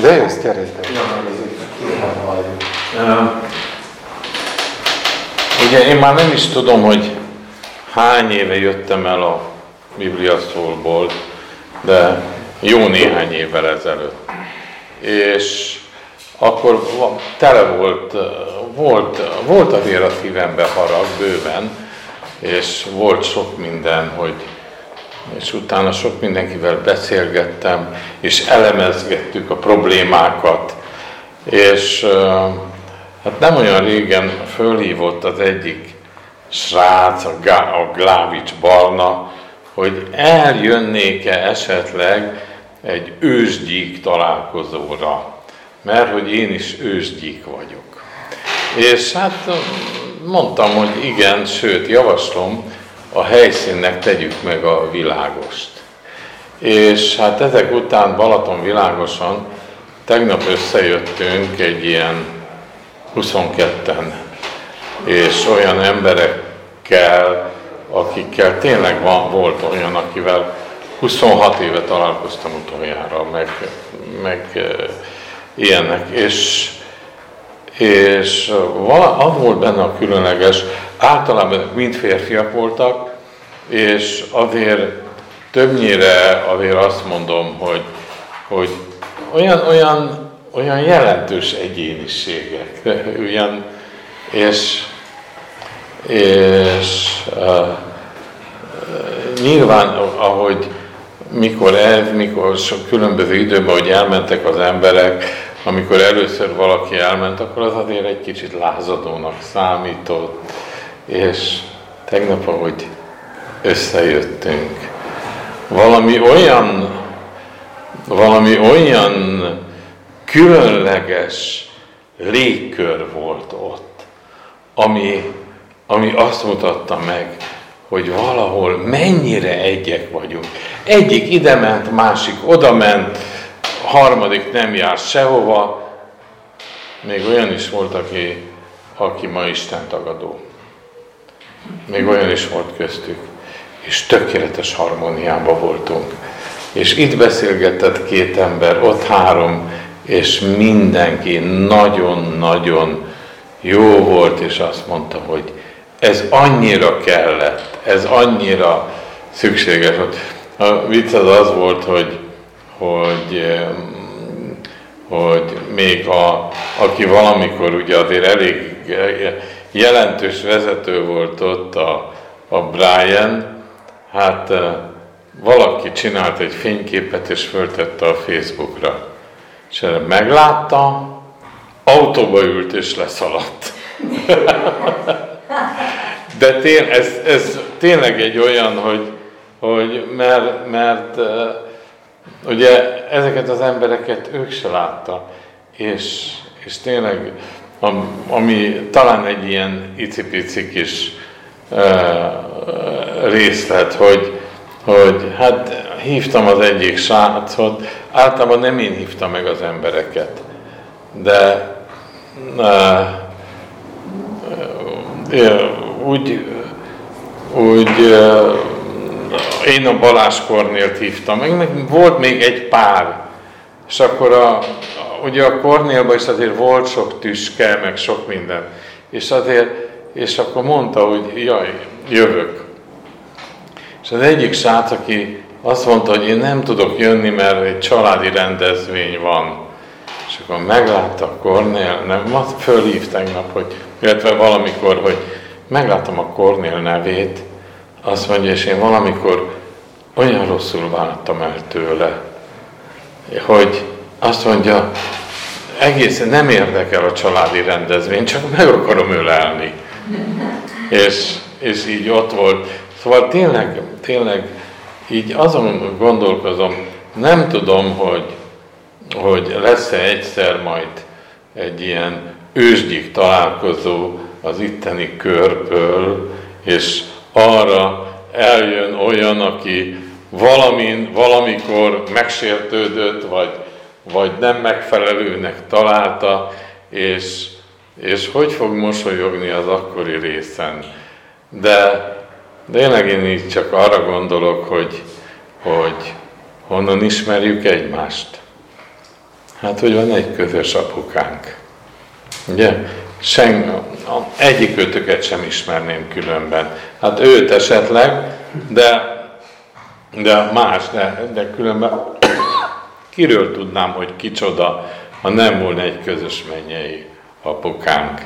Ide jössz, kerétek? Ugye én már nem is tudom, hogy hány éve jöttem el a Biblia szólból, de jó néhány évvel ezelőtt. És akkor tele volt, volt, volt azért a szívembe harag bőven, és volt sok minden, hogy és utána sok mindenkivel beszélgettem, és elemezgettük a problémákat, és hát nem olyan régen fölhívott az egyik srác, a, Gá, a Glávics Barna, hogy eljönnék-e esetleg egy ősgyík találkozóra, mert hogy én is ősgyík vagyok. És hát mondtam, hogy igen, sőt, javaslom, a helyszínnek tegyük meg a világost. És hát ezek után Balaton világosan tegnap összejöttünk egy ilyen 22-en, és olyan emberekkel, akikkel tényleg van, volt olyan, akivel 26 éve találkoztam utoljára, meg, meg e, ilyenek, és, és az volt benne a különleges, általában mind férfiak voltak, és azért többnyire azért azt mondom, hogy, hogy olyan, olyan, olyan jelentős egyéniségek, olyan, és, és uh, nyilván, ahogy mikor ez, mikor sok különböző időben, hogy elmentek az emberek, amikor először valaki elment, akkor az azért egy kicsit lázadónak számított, és tegnap, ahogy összejöttünk, valami olyan, valami olyan különleges légkör volt ott, ami, ami azt mutatta meg, hogy valahol mennyire egyek vagyunk. Egyik ide ment, másik oda ment, harmadik nem jár sehova, még olyan is volt, aki, aki ma Isten tagadó. Még olyan is volt köztük. És tökéletes harmóniában voltunk. És itt beszélgetett két ember, ott három, és mindenki nagyon-nagyon jó volt, és azt mondta, hogy ez annyira kellett, ez annyira szükséges. A vicc az az volt, hogy, hogy, hogy még a, aki valamikor ugye azért elég jelentős vezető volt ott a, a Brian, hát valaki csinált egy fényképet és föltette a Facebookra. És erre meglátta, autóba ült és leszaladt. De tény, ez, ez tényleg egy olyan, hogy, hogy mert, mert ugye ezeket az embereket ők se látta, és, és tényleg ami talán egy ilyen icipici kis részlet, hogy, hogy hát hívtam az egyik srácot, általában nem én hívtam meg az embereket, de úgy, úgy én a Balázs Kornélt hívtam, meg, volt még egy pár, és akkor a, ugye a Kornélban is azért volt sok tüske, meg sok minden, és azért, és akkor mondta, hogy jaj, jövök. És az egyik srác, aki azt mondta, hogy én nem tudok jönni, mert egy családi rendezvény van. És akkor meglátta Kornél, nem, ma fölhív tegnap, hogy, illetve valamikor, hogy megláttam a Kornél nevét, azt mondja, és én valamikor olyan rosszul váltam el tőle, hogy azt mondja, egészen nem érdekel a családi rendezvény, csak meg akarom ölelni. és, és így ott volt. Szóval tényleg, tényleg így azon gondolkozom, nem tudom, hogy, hogy lesz-e egyszer majd egy ilyen ősgyik találkozó az itteni körből, és arra eljön olyan, aki valamin, valamikor megsértődött, vagy, vagy nem megfelelőnek találta, és, és hogy fog mosolyogni az akkori részen. De tényleg én így csak arra gondolok, hogy, hogy honnan ismerjük egymást. Hát, hogy van egy közös apukánk. Ugye? Sen, egyik őtöket sem ismerném különben. Hát őt esetleg, de, de más, de, de különben kiről tudnám, hogy kicsoda, ha nem volna egy közös mennyei apukánk.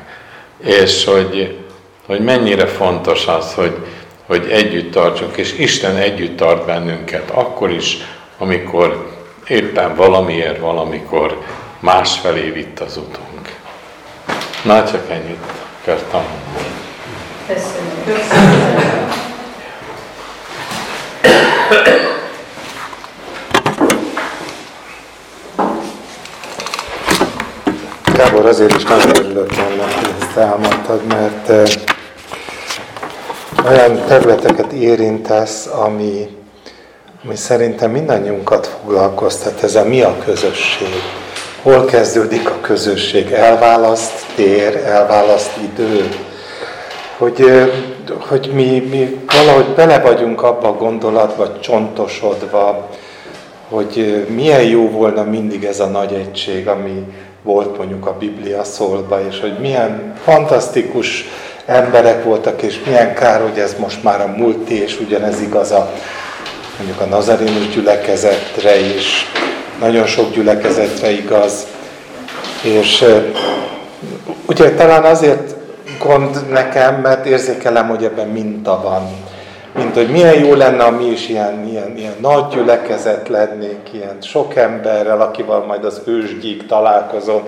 És hogy, hogy mennyire fontos az, hogy, hogy együtt tartsunk, és Isten együtt tart bennünket, akkor is, amikor éppen valamiért, valamikor másfelé vitt az utunk. Na, csak ennyit akartam mondani. Köszönöm. Gábor, azért is nagyon örülök ennek, hogy ezt elmondtad, mert eh, olyan területeket érintesz, ami, ami szerintem mindannyiunkat foglalkoztat, ez a mi a közösség. Hol kezdődik a közösség? Elválaszt tér, elválaszt idő. Hogy, hogy mi, mi valahogy bele vagyunk abba a gondolatba csontosodva, hogy milyen jó volna mindig ez a nagy egység, ami volt mondjuk a Biblia szólba, és hogy milyen fantasztikus emberek voltak, és milyen kár, hogy ez most már a múlti, és ugyanez igaz a mondjuk a nazarénus gyülekezetre is, nagyon sok gyülekezetre igaz, és ugye talán azért gond nekem, mert érzékelem, hogy ebben minta van. Mint hogy milyen jó lenne, ha mi is ilyen, ilyen, ilyen nagy gyülekezet lennénk, ilyen sok emberrel, akivel majd az ősgyík találkozom.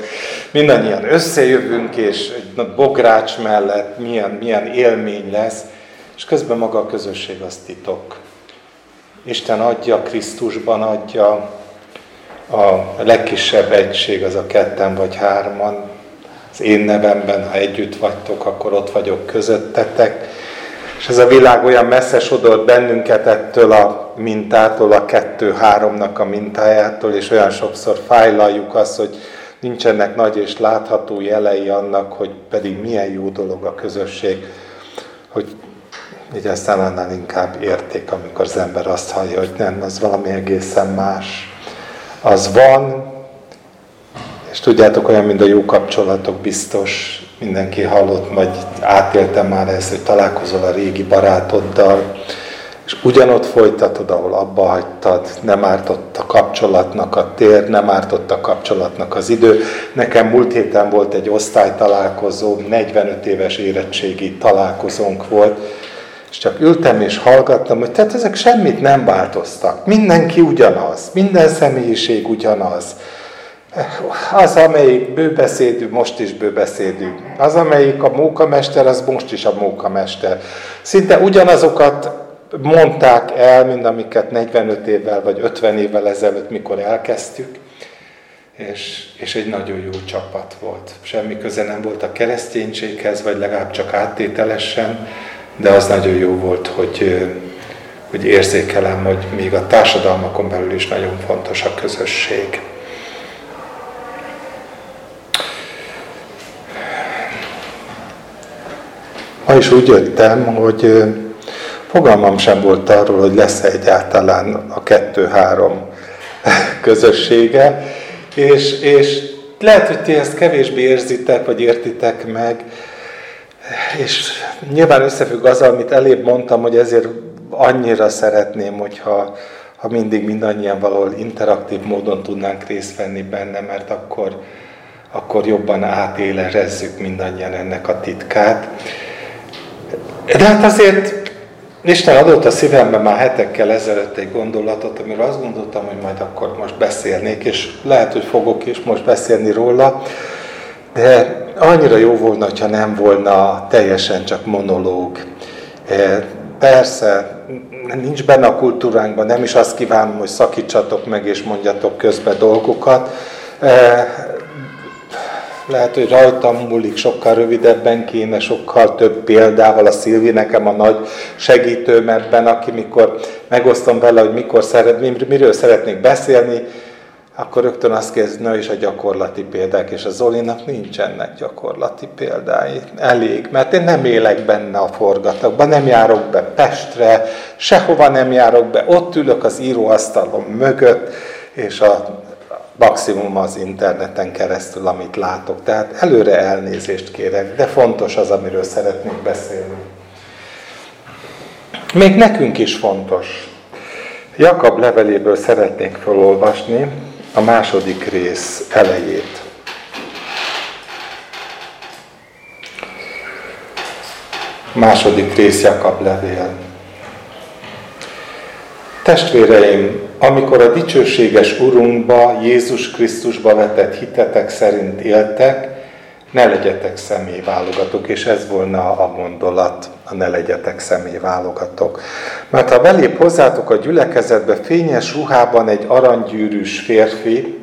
Mindannyian összejövünk, és egy bogrács mellett milyen, milyen élmény lesz, és közben maga a közösség az titok. Isten adja, Krisztusban adja, a legkisebb egység az a ketten vagy hárman. Az én nevemben, ha együtt vagytok, akkor ott vagyok közöttetek. És ez a világ olyan messze sodort bennünket ettől a mintától, a kettő-háromnak a mintájától, és olyan sokszor fájlaljuk azt, hogy nincsenek nagy és látható jelei annak, hogy pedig milyen jó dolog a közösség, hogy így aztán annál inkább érték, amikor az ember azt hallja, hogy nem, az valami egészen más. Az van, és tudjátok, olyan, mint a jó kapcsolatok, biztos mindenki hallott, vagy átéltem már ezt, hogy találkozol a régi barátoddal, és ugyanott folytatod, ahol abba hagytad, nem ártott a kapcsolatnak a tér, nem ártott a kapcsolatnak az idő. Nekem múlt héten volt egy osztálytalálkozó, 45 éves érettségi találkozónk volt, és csak ültem és hallgattam, hogy tehát ezek semmit nem változtak. Mindenki ugyanaz, minden személyiség ugyanaz. Az, amelyik bőbeszédű, most is bőbeszédű. Az, amelyik a mókamester, az most is a mókamester. Szinte ugyanazokat mondták el, mint amiket 45 évvel vagy 50 évvel ezelőtt, mikor elkezdtük. És, és egy nagyon jó csapat volt. Semmi köze nem volt a kereszténységhez, vagy legalább csak áttételesen, de az nagyon jó volt, hogy, hogy érzékelem, hogy még a társadalmakon belül is nagyon fontos a közösség. Ma is úgy jöttem, hogy fogalmam sem volt arról, hogy lesz -e egyáltalán a kettő-három közössége, és, és lehet, hogy ti ezt kevésbé érzitek, vagy értitek meg, és nyilván összefügg azzal, amit elébb mondtam, hogy ezért annyira szeretném, hogyha ha mindig mindannyian valahol interaktív módon tudnánk részt venni benne, mert akkor, akkor jobban átélerezzük mindannyian ennek a titkát. De hát azért Isten adott a szívembe már hetekkel ezelőtt egy gondolatot, amiről azt gondoltam, hogy majd akkor most beszélnék, és lehet, hogy fogok is most beszélni róla, de annyira jó volna, ha nem volna teljesen csak monológ. E, persze, nincs benne a kultúránkban, nem is azt kívánom, hogy szakítsatok meg és mondjatok közbe dolgokat, e, lehet, hogy rajtam múlik, sokkal rövidebben kéne, sokkal több példával. A Szilvi nekem a nagy segítőm ebben, aki mikor megosztom vele, hogy mikor szeret, miről szeretnék beszélni, akkor rögtön azt kezd, na és a gyakorlati példák, és a Zolinak nincsenek gyakorlati példái. Elég, mert én nem élek benne a forgatagban, nem járok be Pestre, sehova nem járok be, ott ülök az íróasztalom mögött, és a maximum az interneten keresztül, amit látok. Tehát előre elnézést kérek, de fontos az, amiről szeretnék beszélni. Még nekünk is fontos. Jakab leveléből szeretnék felolvasni a második rész elejét. Második rész Jakab levél. Testvéreim, amikor a dicsőséges Urunkba, Jézus Krisztusba vetett hitetek szerint éltek, ne legyetek személyválogatók, és ez volna a gondolat, a ne legyetek személyválogatók. Mert ha belép hozzátok a gyülekezetbe fényes ruhában egy aranygyűrűs férfi,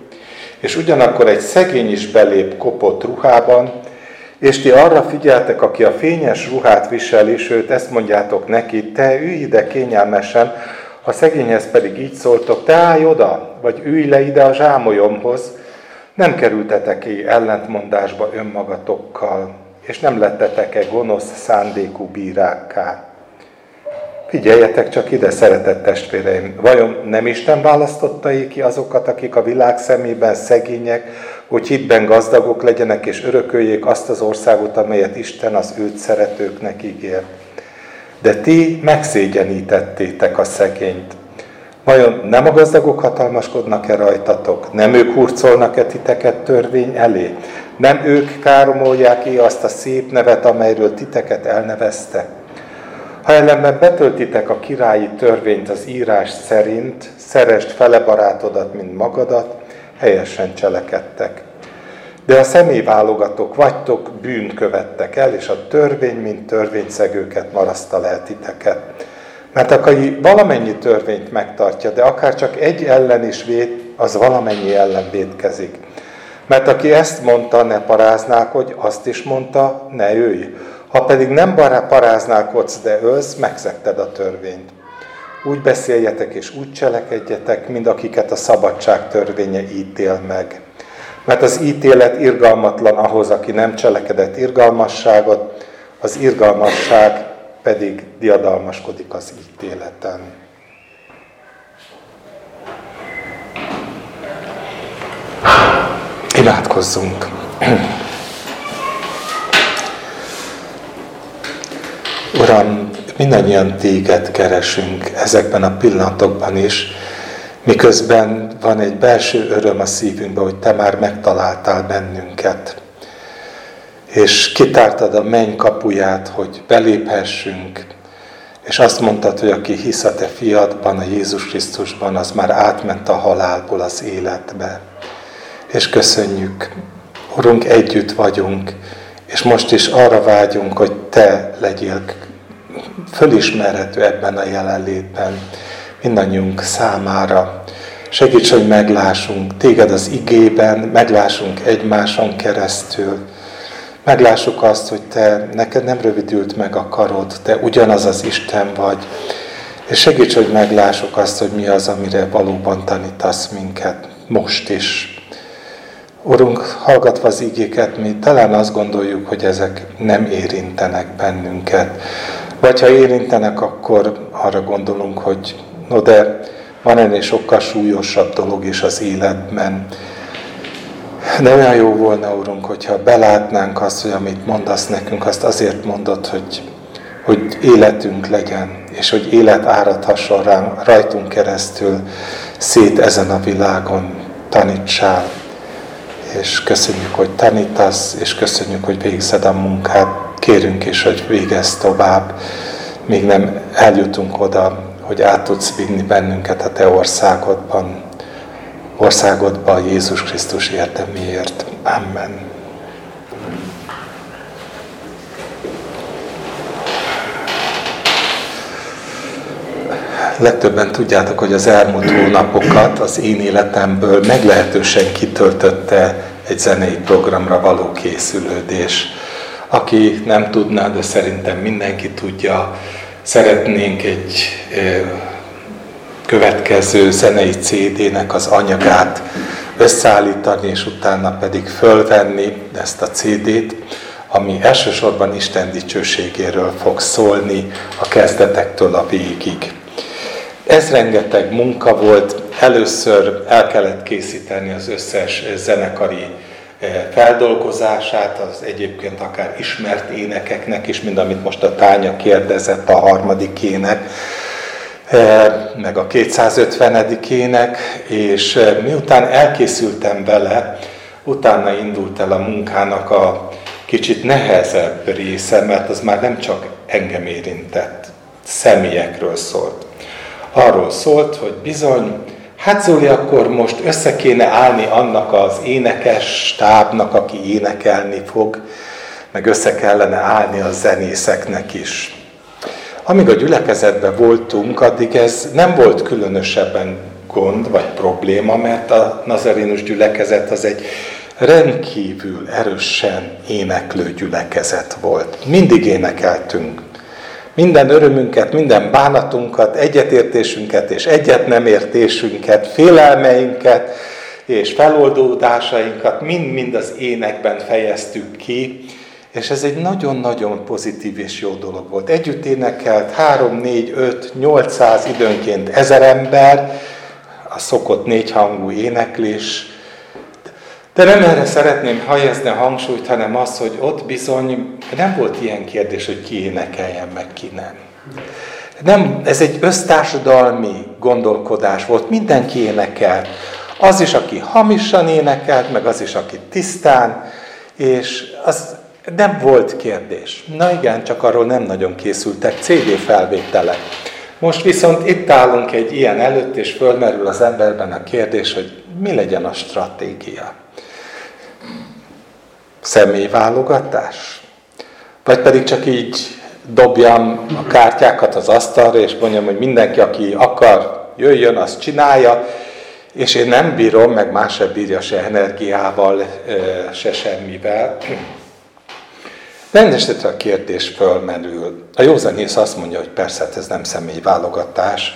és ugyanakkor egy szegény is belép kopott ruhában, és ti arra figyeltek, aki a fényes ruhát viseli, sőt ezt mondjátok neki, te ülj ide kényelmesen, a szegényhez pedig így szóltok, te állj oda, vagy ülj le ide a zsámolyomhoz, nem kerültetek-e ellentmondásba önmagatokkal, és nem lettetek-e gonosz szándékú bírákká. Figyeljetek csak ide, szeretett testvéreim, vajon nem Isten választotta ki azokat, akik a világ szemében szegények, hogy hitben gazdagok legyenek és örököljék azt az országot, amelyet Isten az őt szeretőknek ígér. De ti megszégyenítettétek a szegényt. Vajon nem a gazdagok hatalmaskodnak-e rajtatok? Nem ők hurcolnak-e titeket törvény elé? Nem ők káromolják ki azt a szép nevet, amelyről titeket elnevezte? Ha ellenben betöltitek a királyi törvényt az írás szerint, szerest fele barátodat, mint magadat, helyesen cselekedtek. De a személyválogatók vagytok, bűnt követtek el, és a törvény, mint törvényszegőket marasztal el titeket. Mert aki valamennyi törvényt megtartja, de akár csak egy ellen is véd, az valamennyi ellen védkezik. Mert aki ezt mondta, ne paráználkodj, azt is mondta, ne őj. Ha pedig nem paráználkodsz, de ölsz, megszekted a törvényt. Úgy beszéljetek és úgy cselekedjetek, mint akiket a szabadság törvénye ítél meg. Mert az ítélet irgalmatlan ahhoz, aki nem cselekedett irgalmasságot, az irgalmasság pedig diadalmaskodik az ítéleten. Imádkozzunk! Uram, mindannyian téged keresünk ezekben a pillanatokban is, miközben van egy belső öröm a szívünkben, hogy Te már megtaláltál bennünket és kitártad a menny kapuját, hogy beléphessünk, és azt mondtad, hogy aki hisz a te fiadban, a Jézus Krisztusban, az már átment a halálból az életbe. És köszönjük, Urunk, együtt vagyunk, és most is arra vágyunk, hogy Te legyél fölismerhető ebben a jelenlétben, mindannyiunk számára. Segíts, hogy meglássunk Téged az igében, meglássunk egymáson keresztül, Meglássuk azt, hogy te, neked nem rövidült meg a karod, te ugyanaz az Isten vagy, és segíts, hogy meglássuk azt, hogy mi az, amire valóban tanítasz minket, most is. Urunk, hallgatva az ígéket, mi talán azt gondoljuk, hogy ezek nem érintenek bennünket. Vagy ha érintenek, akkor arra gondolunk, hogy no de van ennél sokkal súlyosabb dolog is az életben. De olyan jó volna, Urunk, hogyha belátnánk azt, hogy amit mondasz nekünk, azt azért mondod, hogy, hogy életünk legyen, és hogy élet áradhasson ránk, rajtunk keresztül szét ezen a világon. Tanítsál, és köszönjük, hogy tanítasz, és köszönjük, hogy végzed a munkát. Kérünk is, hogy végezz tovább, még nem eljutunk oda, hogy át tudsz vinni bennünket a Te országodban országodba Jézus Krisztus érdeméért. Amen. Legtöbben tudjátok, hogy az elmúlt hónapokat az én életemből meglehetősen kitöltötte egy zenei programra való készülődés. Aki nem tudná, de szerintem mindenki tudja, szeretnénk egy következő zenei CD-nek az anyagát összeállítani, és utána pedig fölvenni ezt a CD-t, ami elsősorban Isten dicsőségéről fog szólni a kezdetektől a végig. Ez rengeteg munka volt, először el kellett készíteni az összes zenekari feldolgozását, az egyébként akár ismert énekeknek is, mint amit most a Tánya kérdezett a harmadik ének, meg a 250 ének, és miután elkészültem vele, utána indult el a munkának a kicsit nehezebb része, mert az már nem csak engem érintett, személyekről szólt. Arról szólt, hogy bizony, hát Zoli, akkor most össze kéne állni annak az énekes stábnak, aki énekelni fog, meg össze kellene állni a zenészeknek is. Amíg a gyülekezetben voltunk, addig ez nem volt különösebben gond vagy probléma, mert a nazarénus gyülekezet az egy rendkívül erősen éneklő gyülekezet volt. Mindig énekeltünk. Minden örömünket, minden bánatunkat, egyetértésünket és egyet nem értésünket, félelmeinket és feloldódásainkat mind-mind az énekben fejeztük ki, és ez egy nagyon-nagyon pozitív és jó dolog volt. Együtt énekelt 3, 4, 5, 800 időnként ezer ember, a szokott négyhangú éneklés, de nem erre szeretném helyezni a hangsúlyt, hanem az, hogy ott bizony nem volt ilyen kérdés, hogy ki énekeljen, meg ki nem. nem ez egy össztársadalmi gondolkodás volt, mindenki énekelt. Az is, aki hamisan énekelt, meg az is, aki tisztán, és az nem volt kérdés. Na igen, csak arról nem nagyon készültek CD felvételek. Most viszont itt állunk egy ilyen előtt, és fölmerül az emberben a kérdés, hogy mi legyen a stratégia. Személyválogatás? Vagy pedig csak így dobjam a kártyákat az asztalra, és mondjam, hogy mindenki, aki akar, jöjjön, azt csinálja, és én nem bírom, meg más sem bírja se energiával, se semmivel. Rendesetre a kérdés fölmerül. A józanész azt mondja, hogy persze, hát ez nem személyválogatás,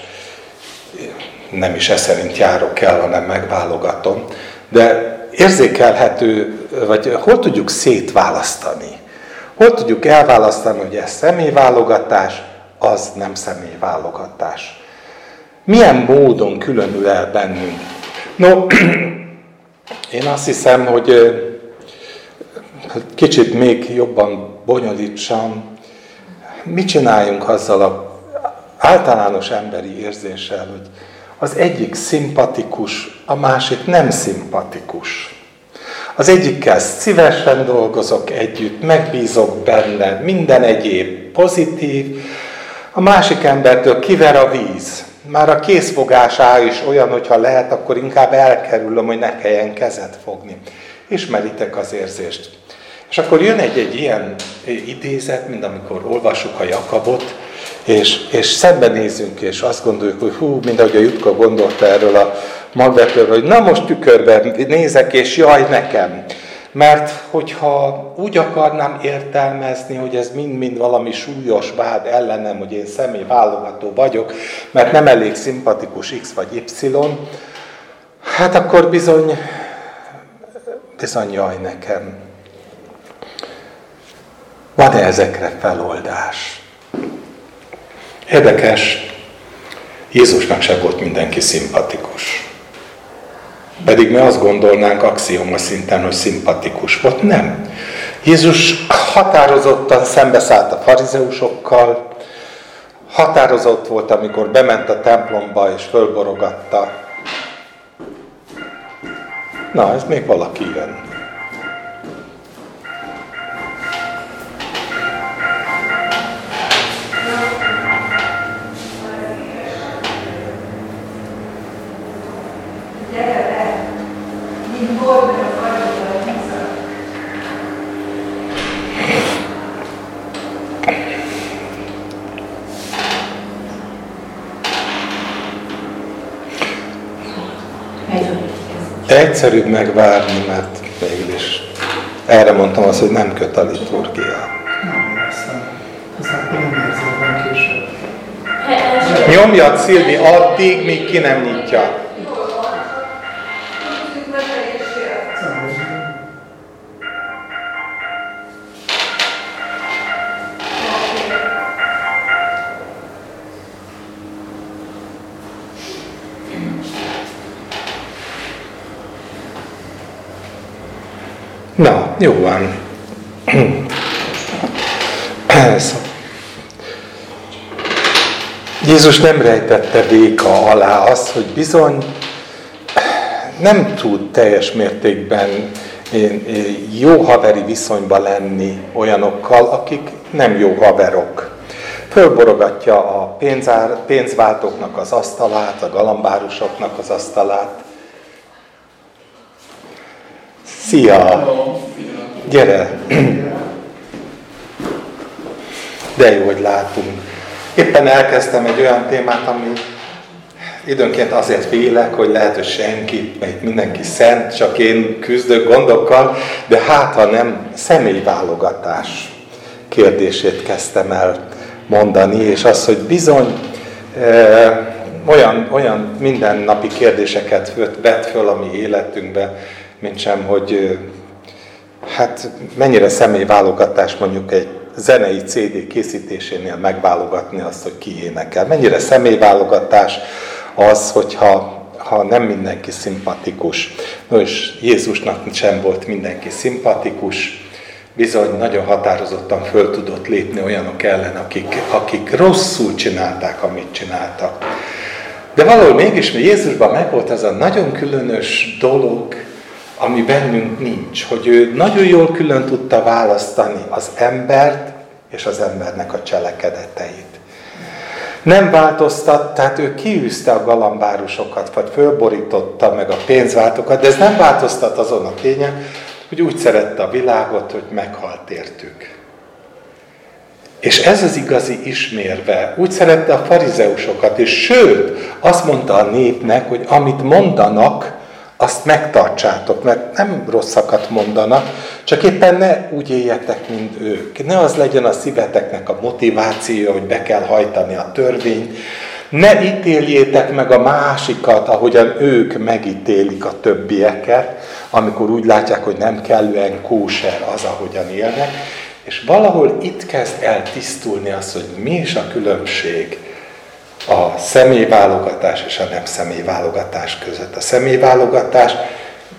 nem is e szerint járok el, hanem megválogatom, de érzékelhető, vagy hol tudjuk szétválasztani? Hol tudjuk elválasztani, hogy ez személyválogatás, az nem személyválogatás? Milyen módon különül el bennünk? No, én azt hiszem, hogy kicsit még jobban bonyolítsam, mit csináljunk azzal a általános emberi érzéssel, hogy az egyik szimpatikus, a másik nem szimpatikus. Az egyikkel szívesen dolgozok együtt, megbízok benne, minden egyéb pozitív, a másik embertől kiver a víz. Már a készfogásá is olyan, hogyha lehet, akkor inkább elkerülöm, hogy ne kelljen kezet fogni. Ismeritek az érzést. És akkor jön egy-egy ilyen idézet, mint amikor olvassuk a Jakabot, és, és szembenézünk, és azt gondoljuk, hogy hú, mint ahogy a Jutka gondolta erről a magvetőről, hogy na most tükörben nézek, és jaj nekem. Mert hogyha úgy akarnám értelmezni, hogy ez mind-mind valami súlyos vád ellenem, hogy én személy válogató vagyok, mert nem elég szimpatikus X vagy Y, hát akkor bizony, bizony jaj nekem. Van-e ezekre feloldás? Érdekes, Jézusnak se volt mindenki szimpatikus. Pedig mi azt gondolnánk axioma szinten, hogy szimpatikus volt. Nem. Jézus határozottan szembeszállt a farizeusokkal, határozott volt, amikor bement a templomba és fölborogatta. Na, ez még valaki jön. Egyszerűbb megvárni, mert végül is erre mondtam azt, hogy nem köt a liturgia. Nyomjad Szilvi addig, míg ki nem nyitja. Na, jó van. Jézus nem rejtette véka alá azt, hogy bizony nem tud teljes mértékben jó haveri viszonyba lenni olyanokkal, akik nem jó haverok. Fölborogatja a pénzár, pénzváltóknak az asztalát, a galambárusoknak az asztalát. Szia! Gyere! De jó, hogy látunk. Éppen elkezdtem egy olyan témát, ami időnként azért félek, hogy lehet, hogy senki, mert mindenki szent, csak én küzdök gondokkal, de hát ha nem személyválogatás kérdését kezdtem el mondani, és az, hogy bizony e, olyan, olyan mindennapi kérdéseket vett föl a mi életünkbe, mint sem, hogy hát mennyire személyválogatás mondjuk egy zenei CD készítésénél megválogatni azt, hogy ki énekel. Mennyire személyválogatás az, hogyha ha nem mindenki szimpatikus. No és Jézusnak sem volt mindenki szimpatikus, bizony nagyon határozottan föl tudott lépni olyanok ellen, akik, akik rosszul csinálták, amit csináltak. De valahol mégis mi Jézusban megvolt ez a nagyon különös dolog, ami bennünk nincs, hogy ő nagyon jól külön tudta választani az embert és az embernek a cselekedeteit. Nem változtat, tehát ő kiűzte a galambárusokat, vagy fölborította meg a pénzváltókat, de ez nem változtat azon a tényen, hogy úgy szerette a világot, hogy meghalt értük. És ez az igazi ismérve. Úgy szerette a farizeusokat, és sőt, azt mondta a népnek, hogy amit mondanak, azt megtartsátok, mert nem rosszakat mondanak, csak éppen ne úgy éljetek, mint ők. Ne az legyen a szíveteknek a motiváció, hogy be kell hajtani a törvényt. Ne ítéljétek meg a másikat, ahogyan ők megítélik a többieket, amikor úgy látják, hogy nem kellően kóser az, ahogyan élnek. És valahol itt kezd el tisztulni az, hogy mi is a különbség a személyválogatás és a nem személyválogatás között. A személyválogatás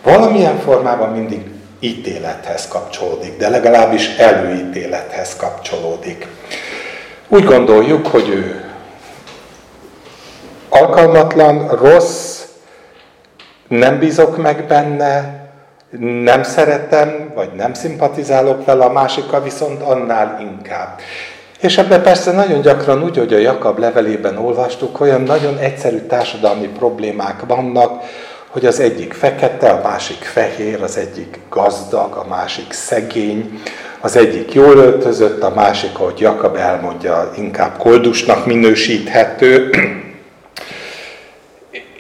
valamilyen formában mindig ítélethez kapcsolódik, de legalábbis előítélethez kapcsolódik. Úgy gondoljuk, hogy ő alkalmatlan, rossz, nem bízok meg benne, nem szeretem, vagy nem szimpatizálok vele, a másikkal viszont annál inkább. És ebben persze nagyon gyakran úgy, hogy a Jakab levelében olvastuk, olyan nagyon egyszerű társadalmi problémák vannak, hogy az egyik fekete, a másik fehér, az egyik gazdag, a másik szegény, az egyik jól öltözött, a másik, ahogy Jakab elmondja, inkább koldusnak minősíthető.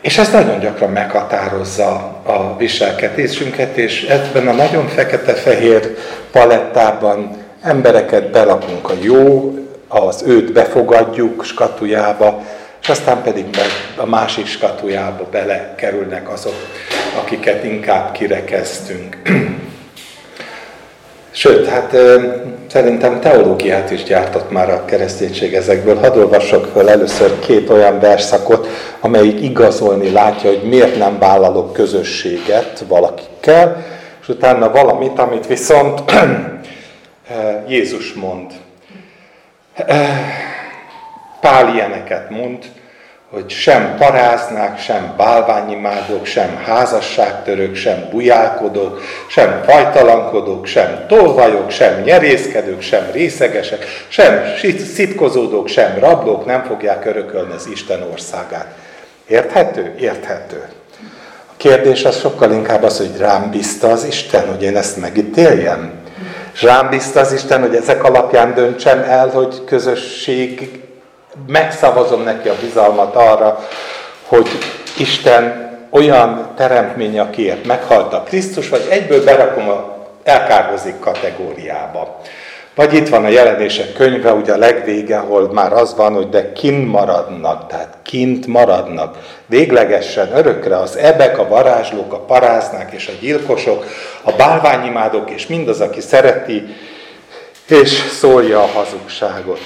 És ez nagyon gyakran meghatározza a viselkedésünket, és ebben a nagyon fekete-fehér palettában embereket belakunk a jó, az őt befogadjuk skatujába, és aztán pedig be, a másik skatujába belekerülnek azok, akiket inkább kirekeztünk. Sőt, hát szerintem teológiát is gyártott már a kereszténység ezekből. Hadd olvasok föl először két olyan verszakot, amelyik igazolni látja, hogy miért nem vállalok közösséget valakikkel, és utána valamit, amit viszont Jézus mond. Pál ilyeneket mond, hogy sem paráznák, sem bálványimádók, sem házasságtörők, sem bujálkodók, sem fajtalankodók, sem tolvajok, sem nyerészkedők, sem részegesek, sem szitkozódók, sem rablók nem fogják örökölni az Isten országát. Érthető? Érthető. A kérdés az sokkal inkább az, hogy rám bízta az Isten, hogy én ezt megítéljem. És rám bízta az Isten, hogy ezek alapján döntsem el, hogy közösség, megszavazom neki a bizalmat arra, hogy Isten olyan teremtmény, akiért meghalt a Krisztus, vagy egyből berakom a elkárhozik kategóriába. Vagy itt van a jelenések könyve, ugye a legvége, ahol már az van, hogy de kint maradnak, tehát kint maradnak. Véglegesen, örökre az ebek, a varázslók, a paráznák és a gyilkosok, a bálványimádók és mindaz, aki szereti és szólja a hazugságot.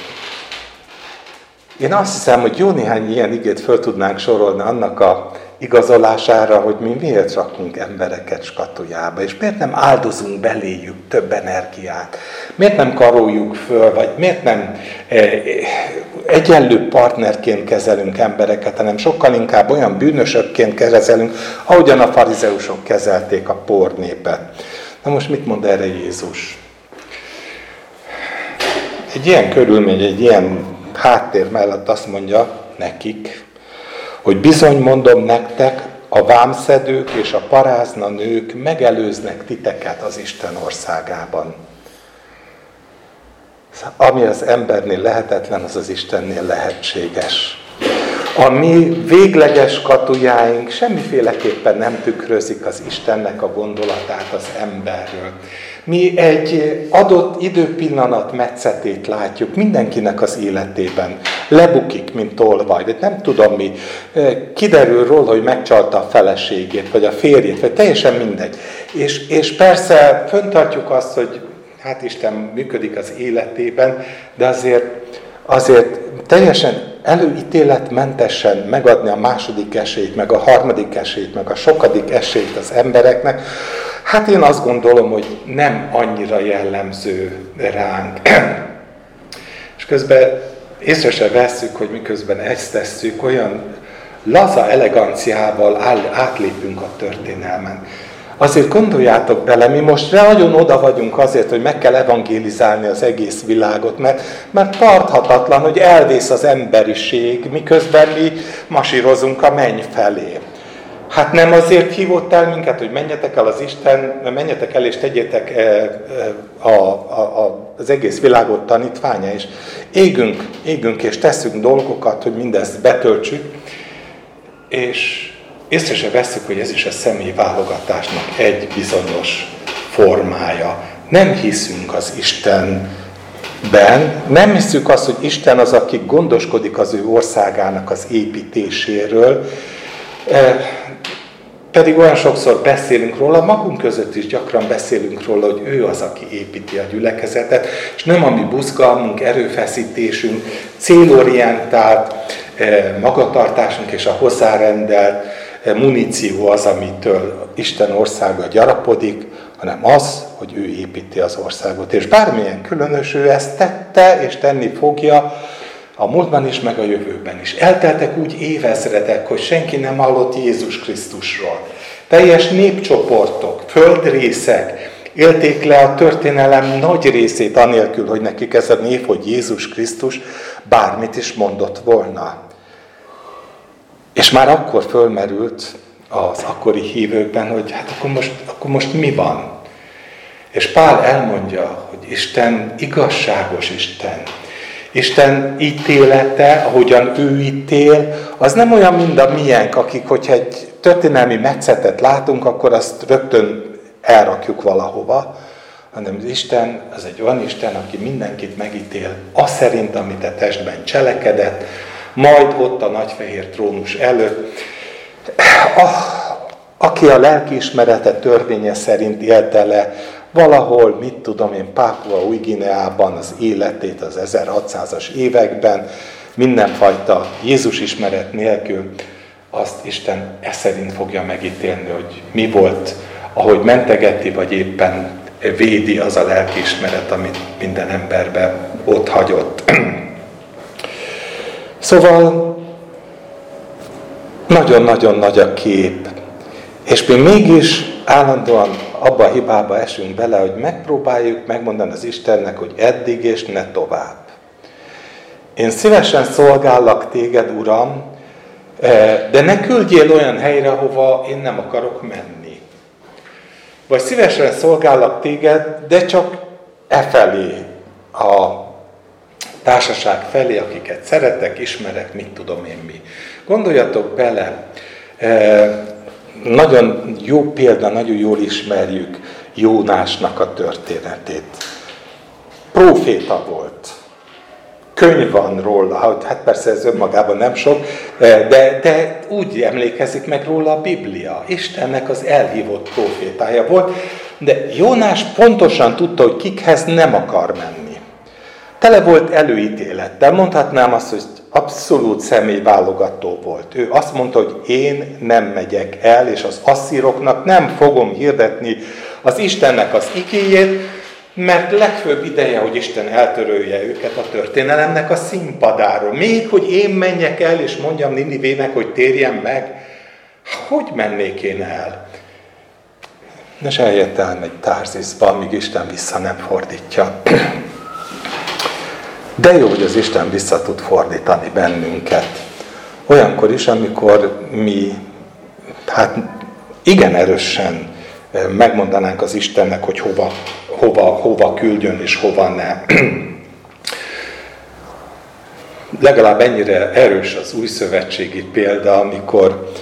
Én azt hiszem, hogy jó néhány ilyen igét föl tudnánk sorolni annak a igazolására, hogy mi miért rakunk embereket skatujába, és miért nem áldozunk beléjük több energiát, miért nem karoljuk föl, vagy miért nem e, e, egyenlő partnerként kezelünk embereket, hanem sokkal inkább olyan bűnösökként kezelünk, ahogyan a farizeusok kezelték a pornépet. Na most mit mond erre Jézus? Egy ilyen körülmény, egy ilyen háttér mellett azt mondja nekik, hogy bizony mondom nektek, a vámszedők és a parázna nők megelőznek titeket az Isten országában. Ami az embernél lehetetlen, az az Istennél lehetséges. A mi végleges katujáink semmiféleképpen nem tükrözik az Istennek a gondolatát az emberről. Mi egy adott időpillanat metszetét látjuk mindenkinek az életében. Lebukik, mint tolvaj, de nem tudom mi. Kiderül róla, hogy megcsalta a feleségét, vagy a férjét, vagy teljesen mindegy. És, és persze föntartjuk azt, hogy hát Isten működik az életében, de azért, azért teljesen előítéletmentesen megadni a második esélyt, meg a harmadik esélyt, meg a sokadik esélyt az embereknek, hát én azt gondolom, hogy nem annyira jellemző ránk. És közben észre se vesszük, hogy miközben ezt tesszük, olyan laza eleganciával átlépünk a történelmen. Azért gondoljátok bele, mi most nagyon oda vagyunk azért, hogy meg kell evangélizálni az egész világot, mert, mert tarthatatlan, hogy elvész az emberiség, miközben mi masírozunk a menny felé. Hát nem azért hívott el minket, hogy menjetek el az Isten, menjetek el és tegyétek eh, eh, a, a, a, az egész világot tanítványa, és égünk, égünk és teszünk dolgokat, hogy mindezt betöltsük, és észre se veszük, hogy ez is a személyválogatásnak egy bizonyos formája. Nem hiszünk az Istenben, nem hiszük azt, hogy Isten az, aki gondoskodik az ő országának az építéséről, e, pedig olyan sokszor beszélünk róla, magunk között is gyakran beszélünk róla, hogy ő az, aki építi a gyülekezetet, és nem a mi buzgalmunk, erőfeszítésünk, célorientált e, magatartásunk és a hozzárendelt muníció az, amitől Isten országa gyarapodik, hanem az, hogy ő építi az országot. És bármilyen különös ő ezt tette, és tenni fogja, a múltban is, meg a jövőben is. Elteltek úgy évezredek, hogy senki nem hallott Jézus Krisztusról. Teljes népcsoportok, földrészek élték le a történelem nagy részét anélkül, hogy nekik ez a név, hogy Jézus Krisztus bármit is mondott volna. És már akkor fölmerült az akkori hívőkben, hogy hát akkor most, akkor most mi van? És Pál elmondja, hogy Isten igazságos Isten. Isten ítélete, ahogyan ő ítél, az nem olyan, mint a miénk, akik, hogyha egy történelmi metszetet látunk, akkor azt rögtön elrakjuk valahova, hanem az Isten az egy olyan Isten, aki mindenkit megítél, az szerint, amit a testben cselekedett, majd ott a nagyfehér trónus előtt, a, aki a lelkiismerete törvénye szerint élte le valahol, mit tudom én, Pápua új Gineában az életét az 1600-as években, mindenfajta Jézus ismeret nélkül, azt Isten e szerint fogja megítélni, hogy mi volt, ahogy mentegeti, vagy éppen védi az a lelkiismeret, amit minden emberbe ott hagyott. Szóval nagyon-nagyon nagy a kép. És mi mégis állandóan abba a hibába esünk bele, hogy megpróbáljuk megmondani az Istennek, hogy eddig és ne tovább. Én szívesen szolgállak téged, Uram, eh, de ne küldjél olyan helyre, hova én nem akarok menni. Vagy szívesen szolgállak téged, de csak e felé, a társaság felé, akiket szeretek, ismerek, mit tudom én mi. Gondoljatok bele, e, nagyon jó példa, nagyon jól ismerjük Jónásnak a történetét. Proféta volt. Könyv van róla, hát persze ez önmagában nem sok, de, de úgy emlékezik meg róla a Biblia. Istennek az elhívott profétája volt, de Jónás pontosan tudta, hogy kikhez nem akar menni. Tele volt előítélettel. Mondhatnám azt, hogy abszolút személyválogató volt. Ő azt mondta, hogy én nem megyek el, és az asszíroknak nem fogom hirdetni az Istennek az igéjét, mert legfőbb ideje, hogy Isten eltörölje őket a történelemnek a színpadáról. Még, hogy én menjek el, és mondjam Ninivének, hogy térjen meg, hogy mennék én el? És eljött elmegy Tárzizba, amíg Isten vissza nem fordítja. De jó, hogy az Isten vissza tud fordítani bennünket. Olyankor is, amikor mi hát igen erősen eh, megmondanánk az Istennek, hogy hova, hova, hova küldjön és hova ne. Legalább ennyire erős az új szövetségi példa, amikor,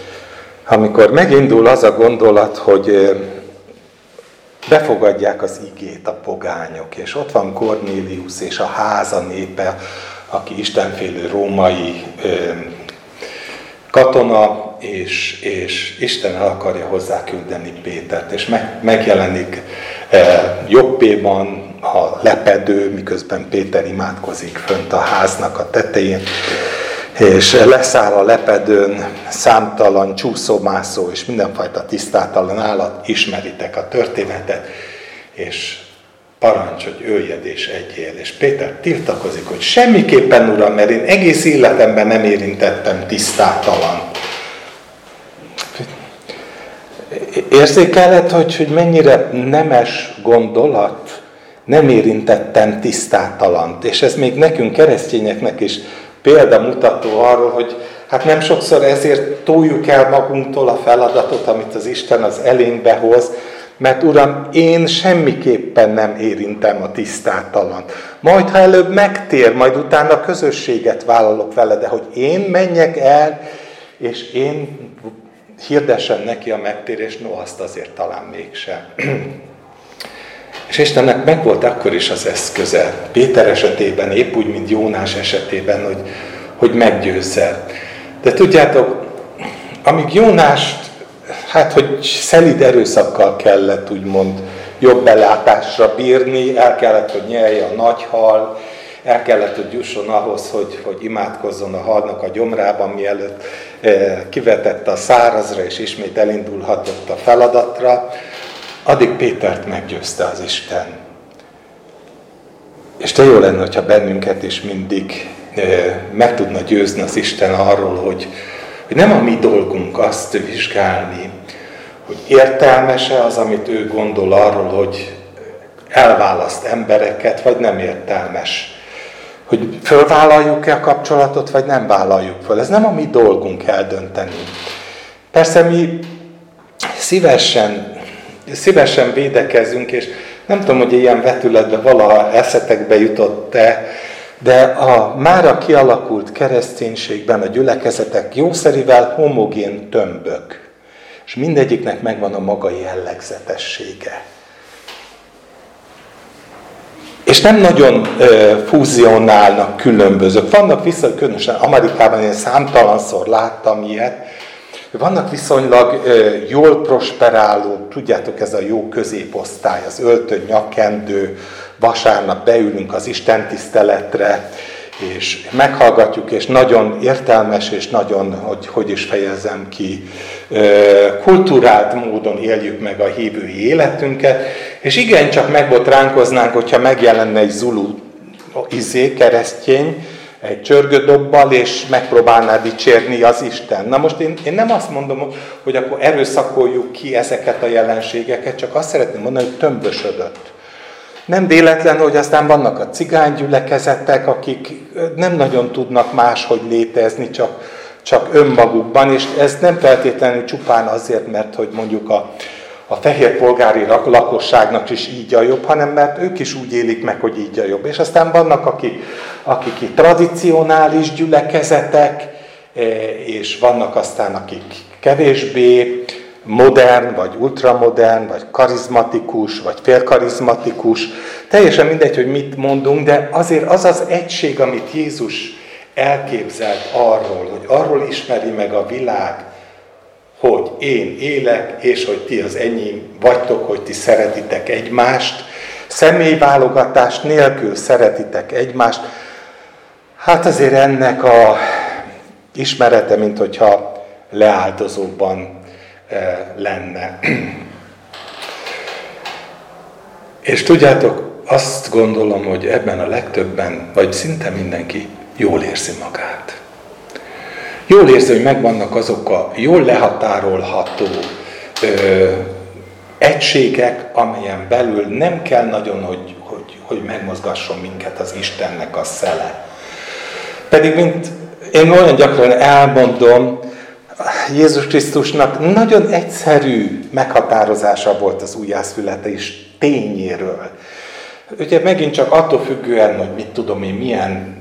amikor megindul az a gondolat, hogy eh, befogadják az igét a pogányok, és ott van Cornélius és a háza népe, aki istenfélő római ö, katona, és, és Isten el akarja hozzá küldeni Pétert, és meg, megjelenik e, jobbéban a lepedő, miközben Péter imádkozik fönt a háznak a tetején, és leszáll a lepedőn számtalan csúszómászó és mindenfajta tisztátalan állat, ismeritek a történetet, és parancs, hogy öljed és egyél. És Péter tiltakozik, hogy semmiképpen, uram, mert én egész életemben nem érintettem tisztátalan. Érzékeled, hogy, hogy mennyire nemes gondolat, nem érintettem tisztátalant. És ez még nekünk keresztényeknek is példamutató arról, hogy hát nem sokszor ezért túljuk el magunktól a feladatot, amit az Isten az elénkbe hoz, mert Uram, én semmiképpen nem érintem a tisztátalant. Majd, ha előbb megtér, majd utána közösséget vállalok vele, de hogy én menjek el, és én hirdessem neki a megtérést, no, azt azért talán mégsem. És Istennek megvolt akkor is az eszköze. Péter esetében, épp úgy, mint Jónás esetében, hogy, hogy meggyőzze. De tudjátok, amíg Jónást, hát hogy szelid erőszakkal kellett úgymond jobb belátásra bírni, el kellett, hogy nyelje a nagy hal, el kellett, hogy jusson ahhoz, hogy, hogy imádkozzon a halnak a gyomrában, mielőtt eh, kivetette a szárazra, és ismét elindulhatott a feladatra addig Pétert meggyőzte az Isten. És te jó lenne, hogyha bennünket is mindig meg tudna győzni az Isten arról, hogy, hogy nem a mi dolgunk azt vizsgálni, hogy értelmese az, amit ő gondol arról, hogy elválaszt embereket, vagy nem értelmes. Hogy fölvállaljuk-e a kapcsolatot, vagy nem vállaljuk föl. Ez nem a mi dolgunk eldönteni. Persze mi szívesen szívesen védekezünk, és nem tudom, hogy ilyen vetületbe valaha eszetekbe jutott-e, de a mára kialakult kereszténységben a gyülekezetek jószerivel homogén tömbök, és mindegyiknek megvan a maga jellegzetessége. És nem nagyon ö, fúzionálnak különbözők. Vannak viszont, különösen Amerikában én számtalanszor láttam ilyet, vannak viszonylag jól prosperáló, tudjátok, ez a jó középosztály, az öltöny, nyakendő, vasárnap beülünk az Isten tiszteletre, és meghallgatjuk, és nagyon értelmes, és nagyon, hogy, hogy is fejezem ki, kulturált módon éljük meg a hívői életünket, és igencsak megbotránkoznánk, hogyha megjelenne egy zulu izé, keresztény, egy csörgődobbal, és megpróbálná dicsérni az Isten. Na most én, én nem azt mondom, hogy akkor erőszakoljuk ki ezeket a jelenségeket, csak azt szeretném mondani, hogy tömbösödött. Nem véletlen, hogy aztán vannak a cigánygyülekezetek, akik nem nagyon tudnak máshogy létezni, csak, csak önmagukban, és ez nem feltétlenül csupán azért, mert hogy mondjuk a, a fehér polgári lakosságnak is így a jobb, hanem mert ők is úgy élik meg, hogy így a jobb. És aztán vannak, akik, akik tradicionális gyülekezetek, e, és vannak aztán, akik kevésbé modern, vagy ultramodern, vagy karizmatikus, vagy félkarizmatikus. Teljesen mindegy, hogy mit mondunk, de azért az az egység, amit Jézus elképzelt arról, hogy arról ismeri meg a világ, hogy én élek, és hogy ti az enyém vagytok, hogy ti szeretitek egymást, személyválogatás nélkül szeretitek egymást, Hát azért ennek a ismerete, mint hogyha leáldozóban eh, lenne. És tudjátok, azt gondolom, hogy ebben a legtöbben, vagy szinte mindenki jól érzi magát. Jól érzi, hogy megvannak azok a jól lehatárolható ö, egységek, amelyen belül nem kell nagyon, hogy, hogy, hogy megmozgasson minket az Istennek a szele. Pedig, mint én olyan gyakran elmondom, Jézus Krisztusnak nagyon egyszerű meghatározása volt az újjászületés tényéről. Ugye megint csak attól függően, hogy mit tudom én, milyen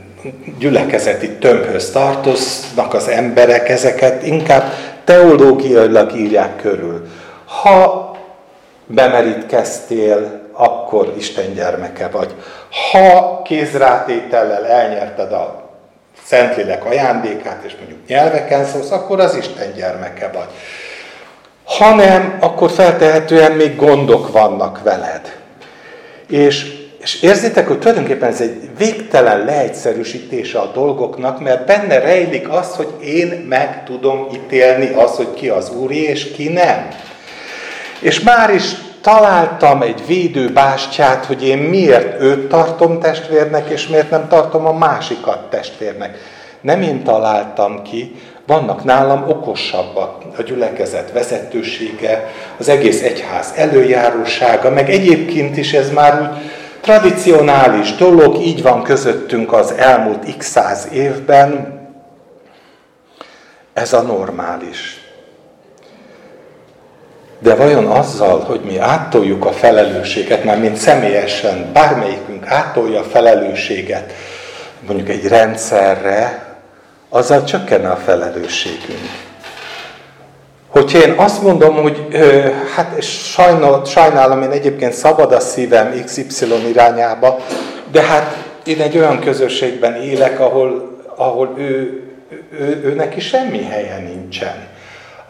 gyülekezeti tömbhöz tartoznak az emberek, ezeket inkább teológiailag írják körül. Ha bemerítkeztél, akkor Isten gyermeke vagy. Ha kézrátétellel elnyerted a Szentlélek ajándékát, és mondjuk nyelveken szólsz, akkor az Isten gyermeke vagy. Ha nem, akkor feltehetően még gondok vannak veled. És, és érzitek, hogy tulajdonképpen ez egy végtelen leegyszerűsítése a dolgoknak, mert benne rejlik az, hogy én meg tudom ítélni az, hogy ki az Úri, és ki nem. És már is találtam egy védőbástyát, hogy én miért őt tartom testvérnek, és miért nem tartom a másikat testvérnek. Nem én találtam ki, vannak nálam okosabbak, a gyülekezet vezetősége, az egész egyház előjárósága, meg egyébként is ez már úgy tradicionális dolog, így van közöttünk az elmúlt x száz évben, ez a normális. De vajon azzal, hogy mi áttoljuk a felelősséget, már mint személyesen, bármelyikünk áttolja a felelősséget mondjuk egy rendszerre, azzal csökkenne a felelősségünk. Hogyha én azt mondom, hogy ö, hát sajnál, sajnálom, én egyébként szabad a szívem XY irányába, de hát én egy olyan közösségben élek, ahol, ahol ő, ő, ő neki semmi helye nincsen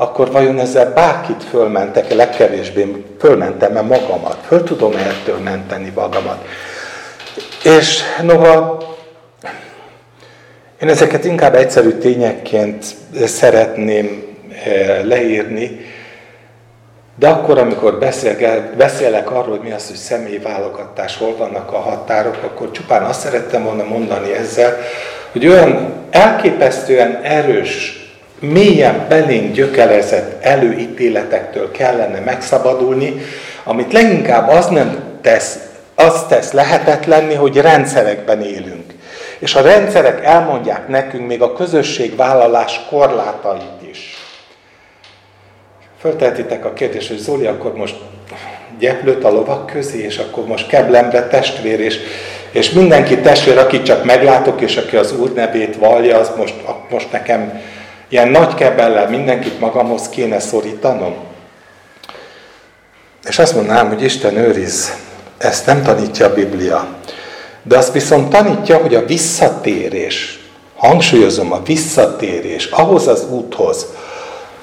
akkor vajon ezzel bárkit fölmentek, legkevésbé fölmentem-e magamat? Föl tudom -e ettől menteni magamat? És noha én ezeket inkább egyszerű tényekként szeretném leírni, de akkor, amikor beszélek, arról, hogy mi az, hogy személyválogatás, hol vannak a határok, akkor csupán azt szerettem volna mondani ezzel, hogy olyan elképesztően erős mélyen belénk gyökerezett előítéletektől kellene megszabadulni, amit leginkább az nem tesz, az tesz lehetetlenni, hogy rendszerekben élünk. És a rendszerek elmondják nekünk még a közösségvállalás korlátait is. Föltehetitek a kérdést, hogy Zoli, akkor most gyeplőt a lovak közé, és akkor most keblemre testvér, és, és mindenki testvér, akit csak meglátok, és aki az Úr nevét vallja, az most, most nekem Ilyen nagy kebellel mindenkit magamhoz kéne szorítanom? És azt mondanám, hogy Isten őriz, ezt nem tanítja a Biblia. De azt viszont tanítja, hogy a visszatérés, hangsúlyozom, a visszatérés ahhoz az úthoz,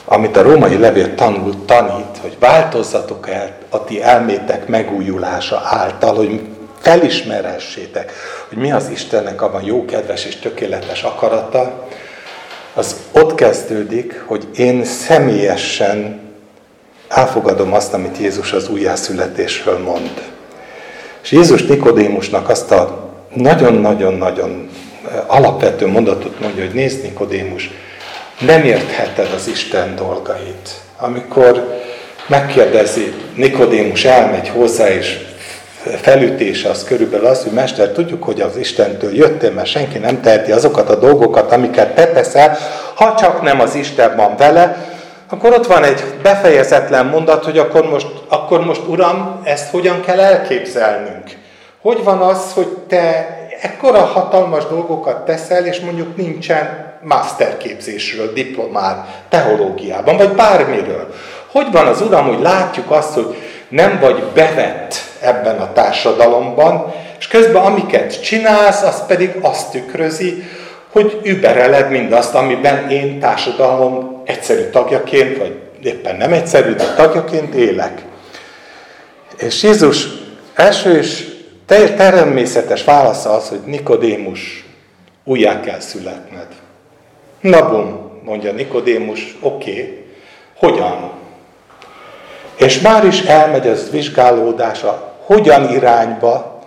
amit a római levél tanul, tanít, hogy változzatok el a ti elmétek megújulása által, hogy felismerhessétek, hogy mi az Istennek abban jó, kedves és tökéletes akarata, az ott kezdődik, hogy én személyesen elfogadom azt, amit Jézus az újjászületésről mond. És Jézus Nikodémusnak azt a nagyon-nagyon-nagyon alapvető mondatot mondja, hogy nézd Nikodémus, nem értheted az Isten dolgait. Amikor megkérdezi, Nikodémus elmegy hozzá, és felütése az körülbelül az, hogy Mester, tudjuk, hogy az Istentől jöttél, mert senki nem teheti azokat a dolgokat, amiket te teszel, ha csak nem az Isten van vele, akkor ott van egy befejezetlen mondat, hogy akkor most, akkor most Uram, ezt hogyan kell elképzelnünk? Hogy van az, hogy te ekkora hatalmas dolgokat teszel, és mondjuk nincsen masterképzésről, diplomár, teológiában, vagy bármiről. Hogy van az Uram, hogy látjuk azt, hogy nem vagy bevett ebben a társadalomban, és közben amiket csinálsz, az pedig azt tükrözi, hogy übereled mindazt, amiben én társadalom egyszerű tagjaként, vagy éppen nem egyszerű, de tagjaként élek. És Jézus első és természetes válasza az, hogy Nikodémus, újjá kell születned. Na bum, mondja Nikodémus, oké, okay. hogyan? És már is elmegy az vizsgálódása, hogyan irányba,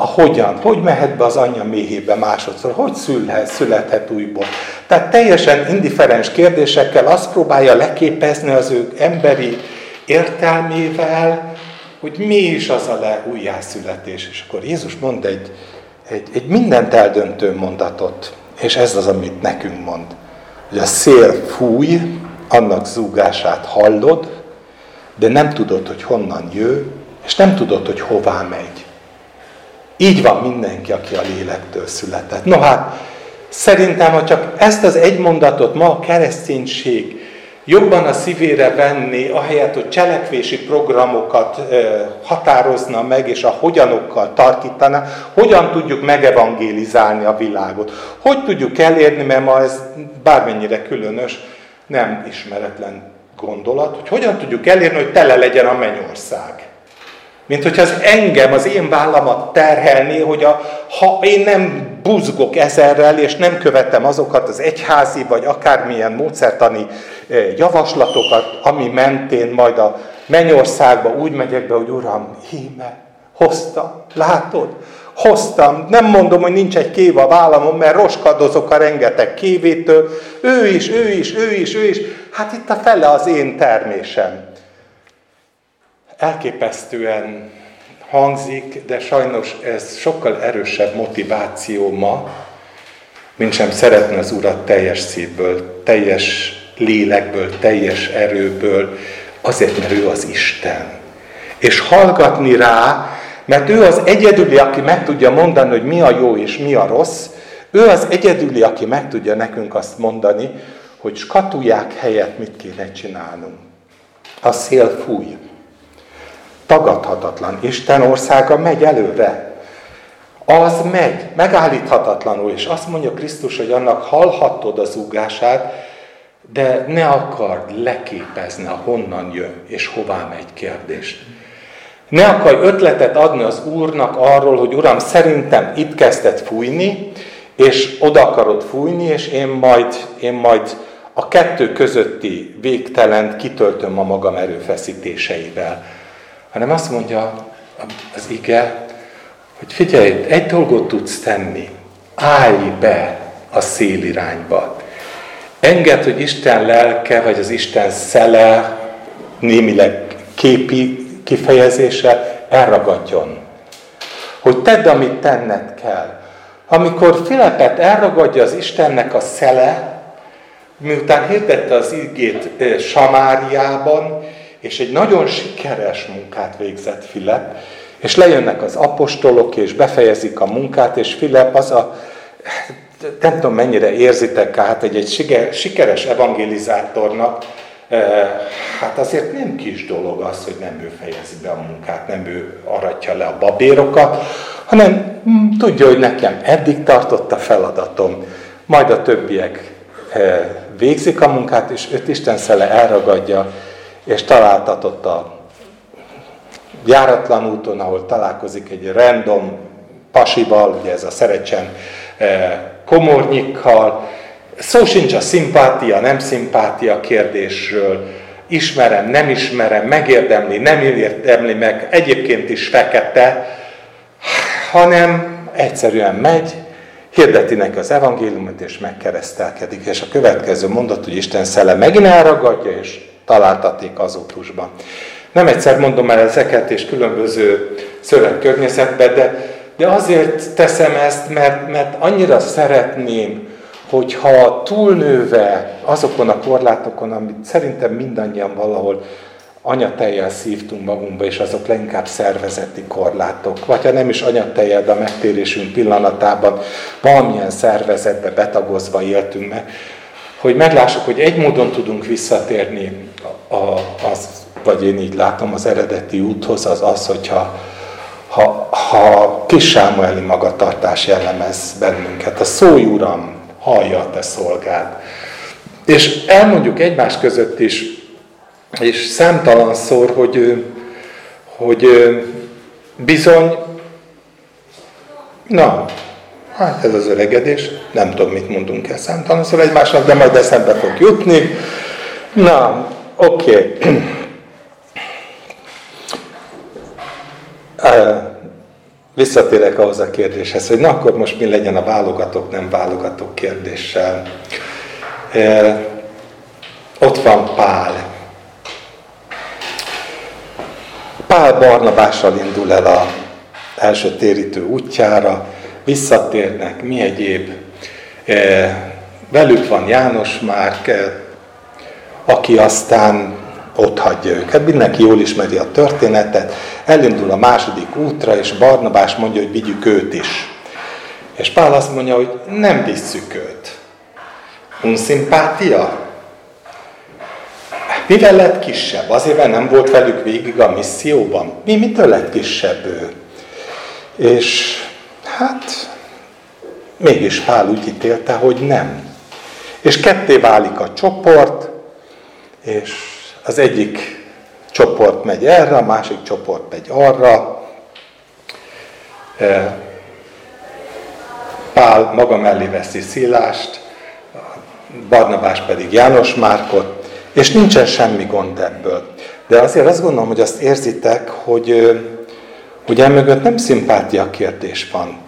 a hogyan, hogy mehet be az anyja méhébe másodszor, hogy szülhet, születhet újból. Tehát teljesen indiferens kérdésekkel azt próbálja leképezni az ő emberi értelmével, hogy mi is az a le újjászületés. És akkor Jézus mond egy, egy, egy mindent eldöntő mondatot, és ez az, amit nekünk mond. Hogy a szél fúj, annak zúgását hallod, de nem tudod, hogy honnan jő, és nem tudod, hogy hová megy. Így van mindenki, aki a lélektől született. No hát, szerintem, ha csak ezt az egy mondatot ma a kereszténység jobban a szívére venni, ahelyett, hogy cselekvési programokat határozna meg, és a hogyanokkal tarkítaná, hogyan tudjuk megevangélizálni a világot. Hogy tudjuk elérni, mert ma ez bármennyire különös, nem ismeretlen gondolat, hogy hogyan tudjuk elérni, hogy tele legyen a mennyország. Mint hogyha az engem, az én vállamat terhelni, hogy a, ha én nem buzgok ezerrel, és nem követem azokat az egyházi, vagy akármilyen módszertani eh, javaslatokat, ami mentén majd a mennyországba úgy megyek be, hogy Uram, híme, hoztam, látod? Hoztam, nem mondom, hogy nincs egy kév a vállamon, mert roskadozok a rengeteg kévétől. Ő is, ő is, ő is, ő is. Hát itt a fele az én termésem elképesztően hangzik, de sajnos ez sokkal erősebb motiváció ma, mint sem szeretne az Urat teljes szívből, teljes lélekből, teljes erőből, azért, mert ő az Isten. És hallgatni rá, mert ő az egyedüli, aki meg tudja mondani, hogy mi a jó és mi a rossz, ő az egyedüli, aki meg tudja nekünk azt mondani, hogy skatuják helyett mit kéne csinálnunk. A szél fúj tagadhatatlan. Isten országa megy előre. Az megy, megállíthatatlanul, és azt mondja Krisztus, hogy annak hallhattod az ugását, de ne akard leképezni honnan jön és hová megy kérdést. Ne akarj ötletet adni az Úrnak arról, hogy Uram, szerintem itt kezdett fújni, és oda akarod fújni, és én majd, én majd a kettő közötti végtelent kitöltöm a magam erőfeszítéseivel hanem azt mondja az ige, hogy figyelj, egy dolgot tudsz tenni, állj be a szélirányba. Engedd, hogy Isten lelke, vagy az Isten szele, némileg képi kifejezése elragadjon. Hogy tedd, amit tenned kell. Amikor Filepet elragadja az Istennek a szele, miután hirdette az igét Samáriában, és egy nagyon sikeres munkát végzett Filip, és lejönnek az apostolok, és befejezik a munkát, és Filip az a, nem tudom mennyire érzitek, hát egy, egy sikeres evangelizátornak, eh, hát azért nem kis dolog az, hogy nem ő fejezi be a munkát, nem ő aratja le a babérokat, hanem hm, tudja, hogy nekem eddig tartott a feladatom, majd a többiek eh, végzik a munkát, és őt Isten szele elragadja, és találtatott a járatlan úton, ahol találkozik egy random pasival, ugye ez a szerecsen eh, komornyikkal, szó sincs a szimpátia, nem szimpátia kérdésről, ismerem, nem ismerem, megérdemli, nem érdemli meg, egyébként is fekete, hanem egyszerűen megy, hirdeti neki az evangéliumot, és megkeresztelkedik. És a következő mondat, hogy Isten szele megint elragadja, és találtaték az útusban. Nem egyszer mondom el ezeket, és különböző szövegkörnyezetben, de, de azért teszem ezt, mert, mert annyira szeretném, hogyha túlnőve azokon a korlátokon, amit szerintem mindannyian valahol anyatejjel szívtunk magunkba, és azok leginkább szervezeti korlátok. Vagy ha nem is anyatejjel, de a megtérésünk pillanatában valamilyen szervezetbe betagozva éltünk meg, hogy meglássuk, hogy egy módon tudunk visszatérni, a, az, vagy én így látom, az eredeti úthoz, az az, hogyha ha, ha kis Sámueli magatartás jellemez bennünket, a szólj Uram, hallja a te szolgád. És elmondjuk egymás között is, és számtalan szor, hogy, hogy bizony, na, Hát ez az öregedés, nem tudom, mit mondunk el számtalanszor egymásnak, de majd eszembe fog jutni. Na, oké. Okay. Visszatérek ahhoz a kérdéshez, hogy na akkor most mi legyen a válogatók, nem válogatók kérdéssel. Ott van Pál. Pál Barnabással indul el a első térítő útjára, visszatérnek, mi egyéb. Velük van János Márk, aki aztán ott hagyja őket. Mindenki jól ismeri a történetet, elindul a második útra, és Barnabás mondja, hogy vigyük őt is. És Pál azt mondja, hogy nem visszük őt. Unszimpátia? Mivel lett kisebb? Azért, mert nem volt velük végig a misszióban? Mi mitől lett kisebb ő? És hát mégis Pál úgy ítélte, hogy nem. És ketté válik a csoport, és az egyik csoport megy erre, a másik csoport megy arra. E, Pál maga mellé veszi Szilást, Barnabás pedig János Márkot, és nincsen semmi gond ebből. De azért azt gondolom, hogy azt érzitek, hogy, hogy emögött nem szimpátia kérdés van.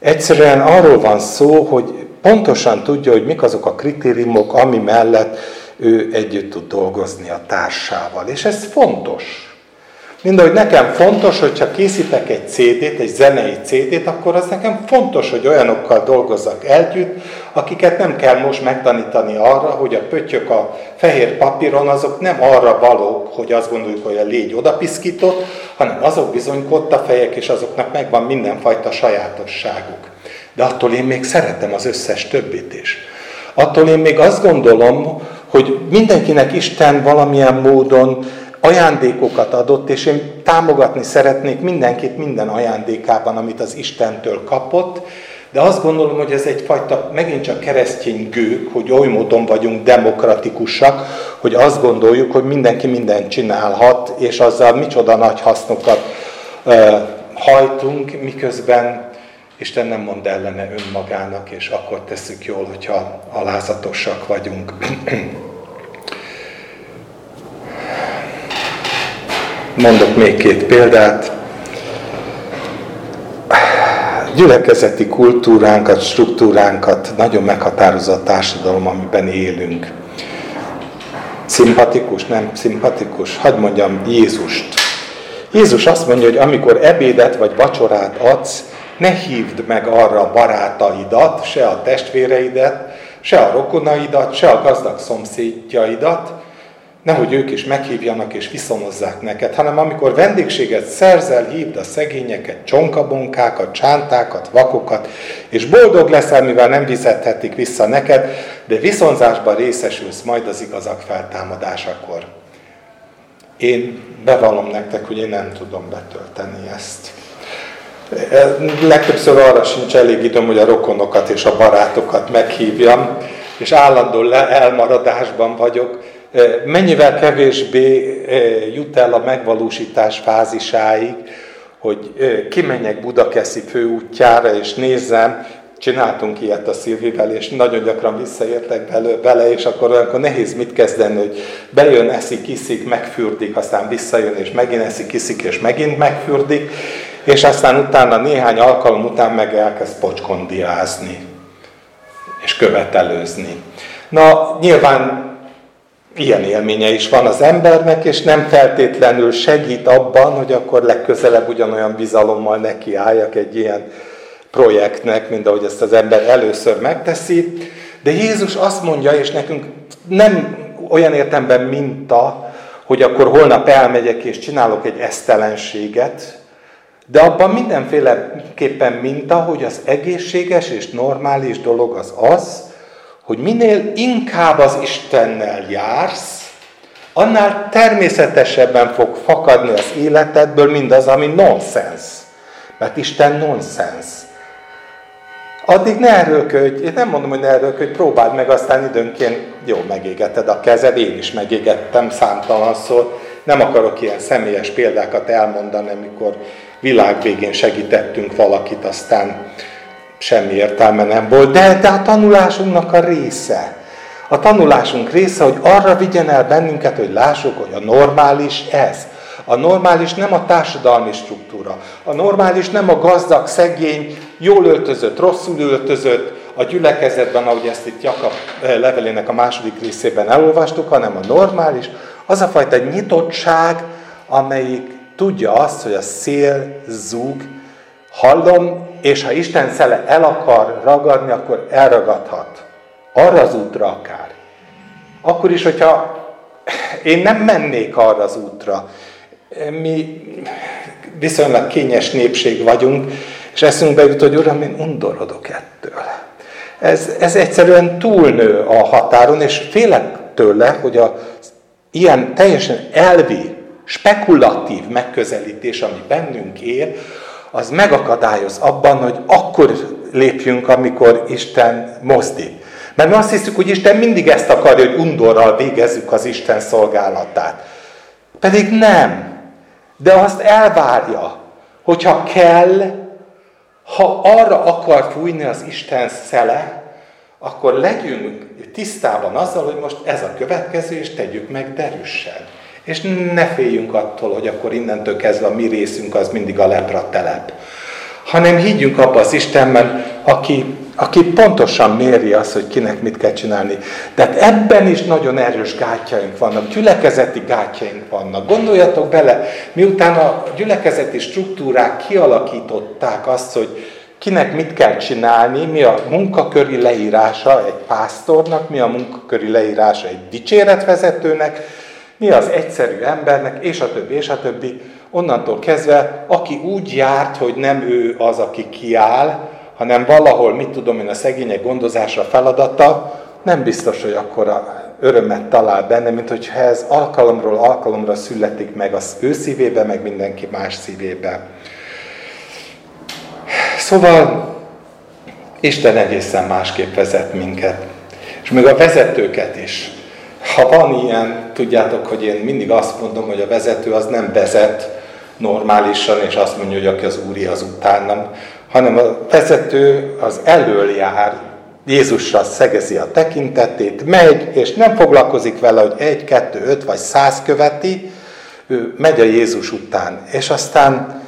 Egyszerűen arról van szó, hogy pontosan tudja, hogy mik azok a kritériumok, ami mellett ő együtt tud dolgozni a társával. És ez fontos. Mind ahogy nekem fontos, hogyha készítek egy CD-t, egy zenei CD-t, akkor az nekem fontos, hogy olyanokkal dolgozzak együtt, akiket nem kell most megtanítani arra, hogy a pöttyök a fehér papíron azok nem arra valók, hogy azt gondoljuk, hogy a légy odapiszkított, hanem azok bizony fejek, és azoknak megvan mindenfajta sajátosságuk. De attól én még szeretem az összes többit is. Attól én még azt gondolom, hogy mindenkinek Isten valamilyen módon ajándékokat adott, és én támogatni szeretnék mindenkit minden ajándékában, amit az Istentől kapott, de azt gondolom, hogy ez egyfajta megint csak keresztény gők, hogy oly módon vagyunk demokratikusak, hogy azt gondoljuk, hogy mindenki mindent csinálhat, és azzal micsoda nagy hasznokat hajtunk, miközben Isten nem mond ellene önmagának, és akkor tesszük jól, hogyha alázatosak vagyunk. Mondok még két példát. Gyülekezeti kultúránkat, struktúránkat nagyon meghatározza a társadalom, amiben élünk. Szimpatikus, nem szimpatikus? Hadd mondjam Jézust. Jézus azt mondja, hogy amikor ebédet vagy vacsorát adsz, ne hívd meg arra barátaidat, se a testvéreidet, se a rokonaidat, se a gazdag szomszédjaidat, nehogy ők is meghívjanak és viszonozzák neked, hanem amikor vendégséget szerzel, hívd a szegényeket, csonkabonkákat, csántákat, vakokat, és boldog leszel, mivel nem vizethetik vissza neked, de viszonzásban részesülsz majd az igazak feltámadásakor. Én bevallom nektek, hogy én nem tudom betölteni ezt. Legtöbbször arra sincs elég időm, hogy a rokonokat és a barátokat meghívjam, és állandó elmaradásban vagyok. Mennyivel kevésbé jut el a megvalósítás fázisáig, hogy kimenjek Budakeszi főútjára, és nézzem, csináltunk ilyet a Szilvivel, és nagyon gyakran visszaértek bele, és akkor olyankor nehéz mit kezdeni, hogy bejön, eszik, iszik, megfürdik, aztán visszajön, és megint eszik, iszik, és megint megfürdik, és aztán utána néhány alkalom után meg elkezd pocskondiázni, és követelőzni. Na, nyilván ilyen élménye is van az embernek, és nem feltétlenül segít abban, hogy akkor legközelebb ugyanolyan bizalommal nekiálljak egy ilyen projektnek, mint ahogy ezt az ember először megteszi. De Jézus azt mondja, és nekünk nem olyan értemben minta, hogy akkor holnap elmegyek és csinálok egy esztelenséget, de abban mindenféleképpen minta, hogy az egészséges és normális dolog az az, hogy minél inkább az Istennel jársz, annál természetesebben fog fakadni az életedből mindaz, ami nonsens. Mert Isten nonsens. Addig ne erőlködj, én nem mondom, hogy ne erőlködj, próbáld meg, aztán időnként jó, megégeted a kezed, én is megégettem számtalanszor. Nem akarok ilyen személyes példákat elmondani, amikor világ végén segítettünk valakit, aztán semmi értelme nem volt, de, de a tanulásunknak a része. A tanulásunk része, hogy arra vigyen el bennünket, hogy lássuk, hogy a normális ez. A normális nem a társadalmi struktúra. A normális nem a gazdag, szegény, jól öltözött, rosszul öltözött, a gyülekezetben, ahogy ezt itt Jakab eh, levelének a második részében elolvastuk, hanem a normális, az a fajta nyitottság, amelyik tudja azt, hogy a szél zúg, hallom, és ha Isten szele el akar ragadni, akkor elragadhat. Arra az útra akár. Akkor is, hogyha én nem mennék arra az útra. Mi viszonylag kényes népség vagyunk, és eszünkbe jut, hogy Uram, én undorodok ettől. Ez, ez egyszerűen túlnő a határon, és félek tőle, hogy a ilyen teljesen elvi, spekulatív megközelítés, ami bennünk él, az megakadályoz abban, hogy akkor lépjünk, amikor Isten mozdít. Mert mi azt hiszük, hogy Isten mindig ezt akarja, hogy undorral végezzük az Isten szolgálatát. Pedig nem. De azt elvárja, hogyha kell, ha arra akar fújni az Isten szele, akkor legyünk tisztában azzal, hogy most ez a következő, és tegyük meg derűsen. És ne féljünk attól, hogy akkor innentől kezdve a mi részünk az mindig a lepra telep. Hanem higgyünk abba az Istenben, aki, aki pontosan méri azt, hogy kinek mit kell csinálni. Tehát ebben is nagyon erős gátjaink vannak, gyülekezeti gátjaink vannak. Gondoljatok bele, miután a gyülekezeti struktúrák kialakították azt, hogy kinek mit kell csinálni, mi a munkaköri leírása egy pásztornak, mi a munkaköri leírása egy dicséretvezetőnek, mi az egyszerű embernek, és a többi, és a többi. Onnantól kezdve, aki úgy járt, hogy nem ő az, aki kiáll, hanem valahol, mit tudom én, a szegények gondozása feladata, nem biztos, hogy akkora örömet talál benne, mint hogyha ez alkalomról alkalomra születik meg az ő szívébe, meg mindenki más szívébe. Szóval Isten egészen másképp vezet minket. És még a vezetőket is. Ha van ilyen, tudjátok, hogy én mindig azt mondom, hogy a vezető az nem vezet normálisan, és azt mondja, hogy aki az úri az utánam, hanem a vezető az elől jár, Jézusra szegezi a tekintetét, megy, és nem foglalkozik vele, hogy egy, kettő, öt vagy száz követi, ő megy a Jézus után, és aztán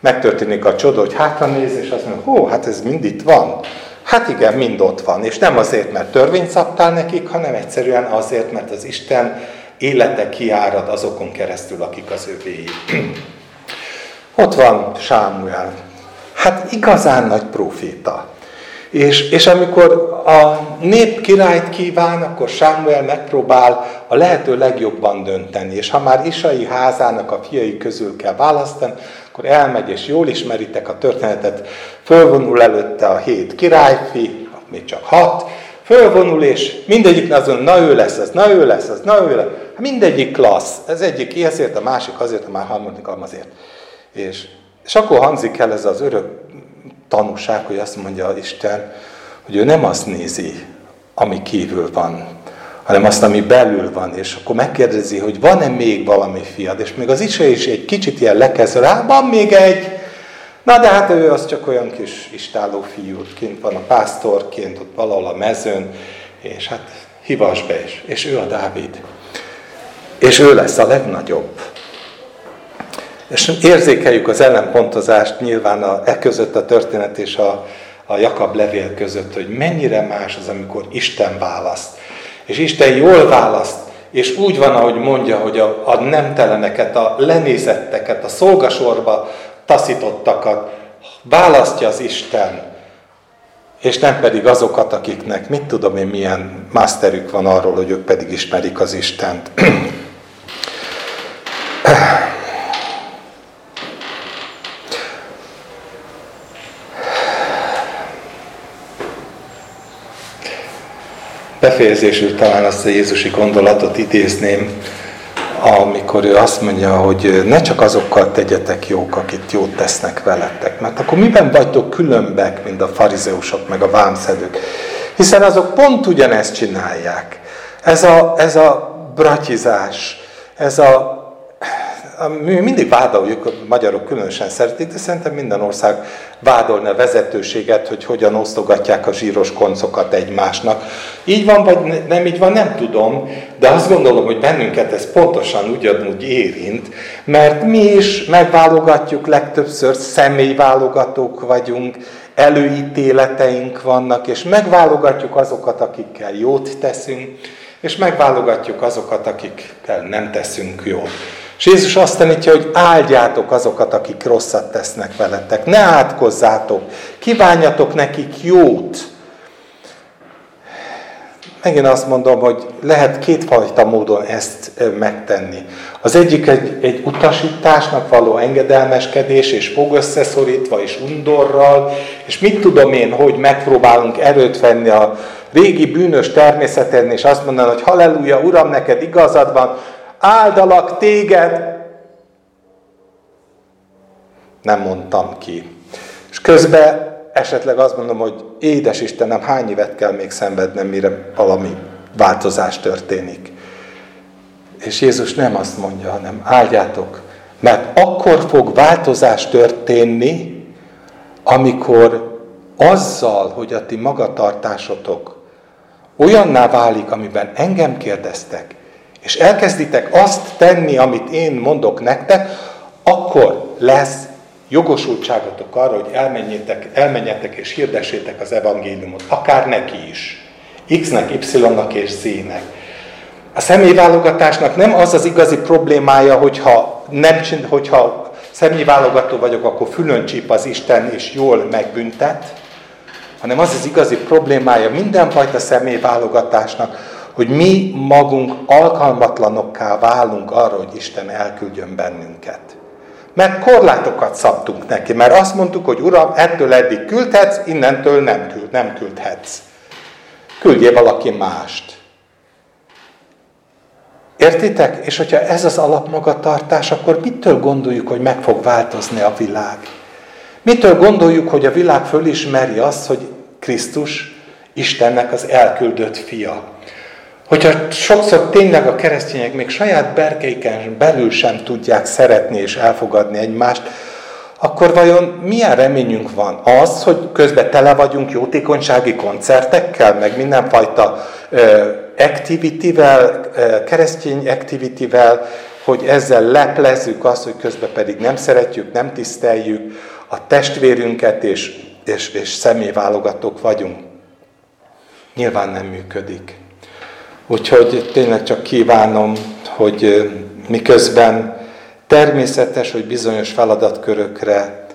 megtörténik a csoda, hogy hátra néz, és azt mondja, hó, hát ez mind itt van. Hát igen, mind ott van, és nem azért, mert törvényt szabtál nekik, hanem egyszerűen azért, mert az Isten élete kiárad azokon keresztül, akik az övéi. ott van Sámuel. Hát igazán nagy proféta. És, és amikor a nép királyt kíván, akkor Sámuel megpróbál a lehető legjobban dönteni. És ha már Isai házának a fiai közül kell választani, akkor elmegy, és jól ismeritek a történetet, fölvonul előtte a hét királyfi, még csak hat, fölvonul, és mindegyik azon, na ő lesz, az, na ő lesz, az, na ő lesz. Hát mindegyik klassz. Ez egyik ezért, a másik azért, a már harmadik azért. És, és akkor hangzik el ez az örök tanúság, hogy azt mondja Isten, hogy ő nem azt nézi, ami kívül van, hanem azt, ami belül van, és akkor megkérdezi, hogy van-e még valami fiad, és még az is is egy kicsit ilyen lekezd rá, van még egy, na de hát ő az csak olyan kis istáló fiú, kint van a pásztorként, ott valahol a mezőn, és hát hivas be is, és ő a Dávid. És ő lesz a legnagyobb. És érzékeljük az ellenpontozást nyilván a, e között a történet és a, a Jakab levél között, hogy mennyire más az, amikor Isten választ. És Isten jól választ, és úgy van, ahogy mondja, hogy a, a nemteleneket, a lenézetteket, a szolgasorba taszítottakat választja az Isten, és nem pedig azokat, akiknek mit tudom én milyen masterük van arról, hogy ők pedig ismerik az Istent. befejezésül talán azt a Jézusi gondolatot idézném, amikor ő azt mondja, hogy ne csak azokkal tegyetek jók, akik jót tesznek veletek. Mert akkor miben vagytok különbek, mint a farizeusok, meg a vámszedők? Hiszen azok pont ugyanezt csinálják. Ez a, ez a bratizás, ez a mi mindig vádoljuk, a magyarok különösen szeretik, de szerintem minden ország vádolna a vezetőséget, hogy hogyan osztogatják a zsíros koncokat egymásnak. Így van, vagy nem így van, nem tudom, de azt gondolom, hogy bennünket ez pontosan ugyanúgy érint, mert mi is megválogatjuk legtöbbször, személyválogatók vagyunk, előítéleteink vannak, és megválogatjuk azokat, akikkel jót teszünk, és megválogatjuk azokat, akikkel nem teszünk jót. És Jézus azt tanítja, hogy áldjátok azokat, akik rosszat tesznek veletek. Ne átkozzátok, kívánjatok nekik jót. Megint azt mondom, hogy lehet kétfajta módon ezt megtenni. Az egyik egy, egy utasításnak való engedelmeskedés, és fog összeszorítva, és undorral, és mit tudom én, hogy megpróbálunk erőt venni a régi bűnös természeten, és azt mondani, hogy halleluja, Uram, neked igazad van, áldalak téged. Nem mondtam ki. És közben esetleg azt mondom, hogy édes Istenem, hány évet kell még szenvednem, mire valami változás történik. És Jézus nem azt mondja, hanem áldjátok, mert akkor fog változás történni, amikor azzal, hogy a ti magatartásotok olyanná válik, amiben engem kérdeztek, és elkezditek azt tenni, amit én mondok nektek, akkor lesz jogosultságotok arra, hogy elmenjetek, elmenjetek és hirdessétek az evangéliumot, akár neki is. X-nek, Y-nak és Z-nek. A személyválogatásnak nem az az igazi problémája, hogyha, nem, hogyha személyválogató vagyok, akkor fülön csíp az Isten és jól megbüntet, hanem az az igazi problémája mindenfajta személyválogatásnak, hogy mi magunk alkalmatlanokká válunk arra, hogy Isten elküldjön bennünket. Mert korlátokat szabtunk neki, mert azt mondtuk, hogy Uram, ettől eddig küldhetsz, innentől nem, küld, nem küldhetsz. Küldjél valaki mást. Értitek? És hogyha ez az alapmagatartás, akkor mitől gondoljuk, hogy meg fog változni a világ? Mitől gondoljuk, hogy a világ fölismeri azt, hogy Krisztus Istennek az elküldött fia? Hogyha sokszor tényleg a keresztények még saját berkeiken belül sem tudják szeretni és elfogadni egymást, akkor vajon milyen reményünk van? Az, hogy közben tele vagyunk jótékonysági koncertekkel, meg mindenfajta uh, activity-vel, keresztény activity-vel, hogy ezzel leplezzük azt, hogy közben pedig nem szeretjük, nem tiszteljük a testvérünket, és, és, és személyválogatók vagyunk. Nyilván nem működik. Úgyhogy tényleg csak kívánom, hogy miközben természetes, hogy bizonyos feladatkörökre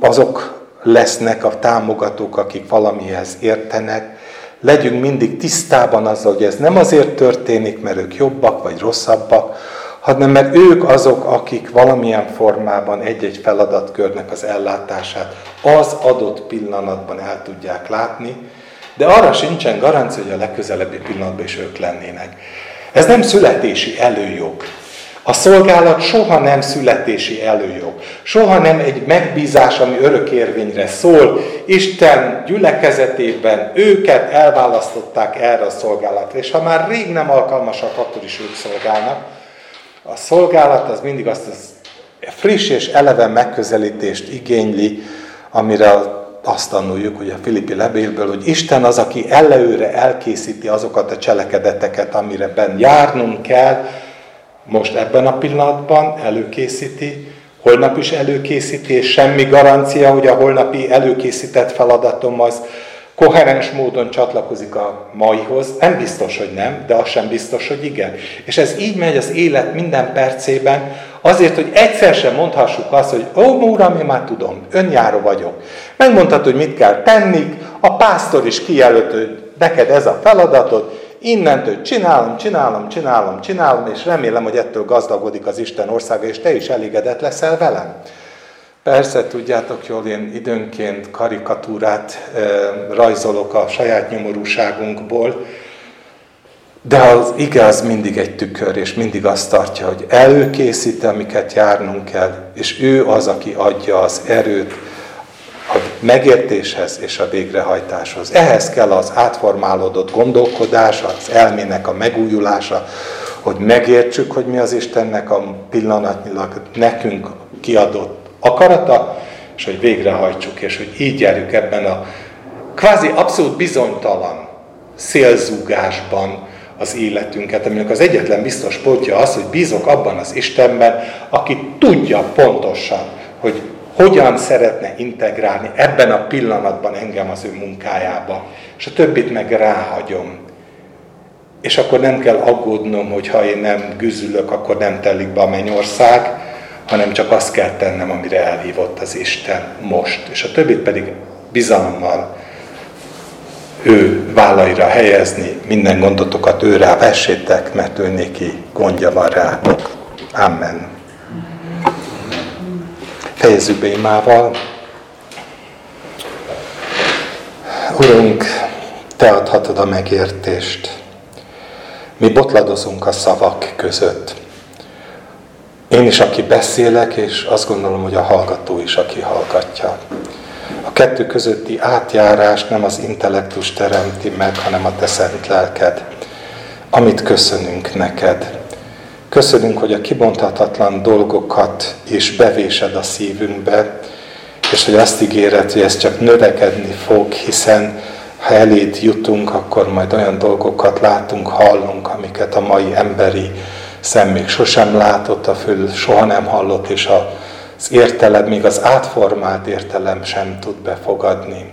azok lesznek a támogatók, akik valamihez értenek, legyünk mindig tisztában azzal, hogy ez nem azért történik, mert ők jobbak vagy rosszabbak, hanem mert ők azok, akik valamilyen formában egy-egy feladatkörnek az ellátását az adott pillanatban el tudják látni, de arra sincsen garancia, hogy a legközelebbi pillanatban is ők lennének. Ez nem születési előjog. A szolgálat soha nem születési előjog. Soha nem egy megbízás, ami örökérvényre szól. Isten gyülekezetében őket elválasztották erre a szolgálatra. És ha már rég nem alkalmasak, akkor is ők szolgálnak. A szolgálat az mindig azt az friss és eleven megközelítést igényli, amire a azt tanuljuk, hogy a Filippi levélből, hogy Isten az, aki előre elkészíti azokat a cselekedeteket, amire ben járnunk kell, most ebben a pillanatban előkészíti, holnap is előkészíti, és semmi garancia, hogy a holnapi előkészített feladatom az koherens módon csatlakozik a maihoz. Nem biztos, hogy nem, de az sem biztos, hogy igen. És ez így megy az élet minden percében, azért, hogy egyszer sem mondhassuk azt, hogy ó, Uram, én már tudom, önjáró vagyok. Megmondhatod, hogy mit kell tenni, a pásztor is kijelölt, hogy neked ez a feladatod, innentől csinálom, csinálom, csinálom, csinálom, és remélem, hogy ettől gazdagodik az Isten országa, és te is elégedett leszel velem. Persze, tudjátok jól, én időnként karikatúrát e, rajzolok a saját nyomorúságunkból, de az ige az mindig egy tükör, és mindig azt tartja, hogy előkészíti, amiket járnunk kell, és ő az, aki adja az erőt a megértéshez és a végrehajtáshoz. Ehhez kell az átformálódott gondolkodás, az elmének a megújulása, hogy megértsük, hogy mi az Istennek a pillanatnyilag nekünk kiadott akarata, és hogy végrehajtsuk, és hogy így járjuk ebben a kvázi abszolút bizonytalan szélzúgásban az életünket, aminek az egyetlen biztos pontja az, hogy bízok abban az Istenben, aki tudja pontosan, hogy hogyan szeretne integrálni ebben a pillanatban engem az ő munkájába, és a többit meg ráhagyom. És akkor nem kell aggódnom, hogy ha én nem güzülök, akkor nem telik be a mennyország, hanem csak azt kell tennem, amire elhívott az Isten most. És a többit pedig bizalommal ő vállaira helyezni, minden gondotokat ő rá vessétek, mert ő néki gondja van rátok. Amen. Fejezzük be imával. Urunk, Te adhatod a megértést. Mi botladozunk a szavak között. Én is, aki beszélek, és azt gondolom, hogy a hallgató is, aki hallgatja. A kettő közötti átjárás nem az intellektus teremti meg, hanem a te szent lelked, amit köszönünk neked. Köszönünk, hogy a kibonthatatlan dolgokat is bevésed a szívünkbe, és hogy azt ígéred, hogy ez csak növekedni fog, hiszen ha eléd jutunk, akkor majd olyan dolgokat látunk, hallunk, amiket a mai emberi szem még sosem látott, a föl soha nem hallott, és az értelem, még az átformált értelem sem tud befogadni.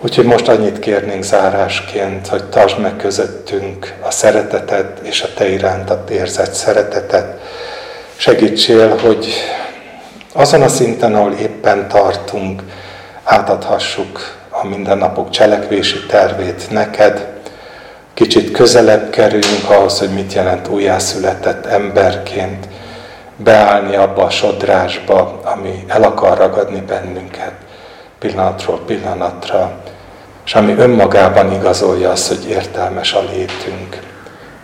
Úgyhogy most annyit kérnénk zárásként, hogy tartsd meg közöttünk a szeretetet és a Te irántat érzett szeretetet. Segítsél, hogy azon a szinten, ahol éppen tartunk, átadhassuk a mindennapok cselekvési tervét neked, kicsit közelebb kerüljünk ahhoz, hogy mit jelent újjászületett emberként, beállni abba a sodrásba, ami el akar ragadni bennünket pillanatról pillanatra, és ami önmagában igazolja azt, hogy értelmes a létünk.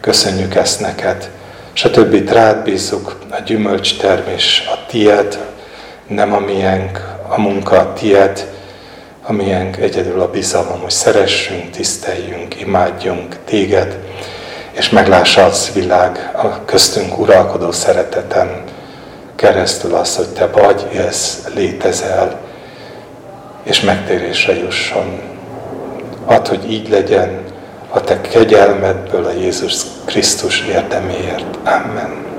Köszönjük ezt neked, és a többit rád bízzuk, a gyümölcstermés a tied, nem a miénk, a munka a tied, a miénk egyedül a bizalom, hogy szeressünk, tiszteljünk, imádjunk téged, és meglássa az világ a köztünk uralkodó szereteten keresztül azt, hogy te vagy, ez létezel, és megtérésre jusson. Add, hogy így legyen, a te kegyelmedből a Jézus Krisztus érdeméért. Amen.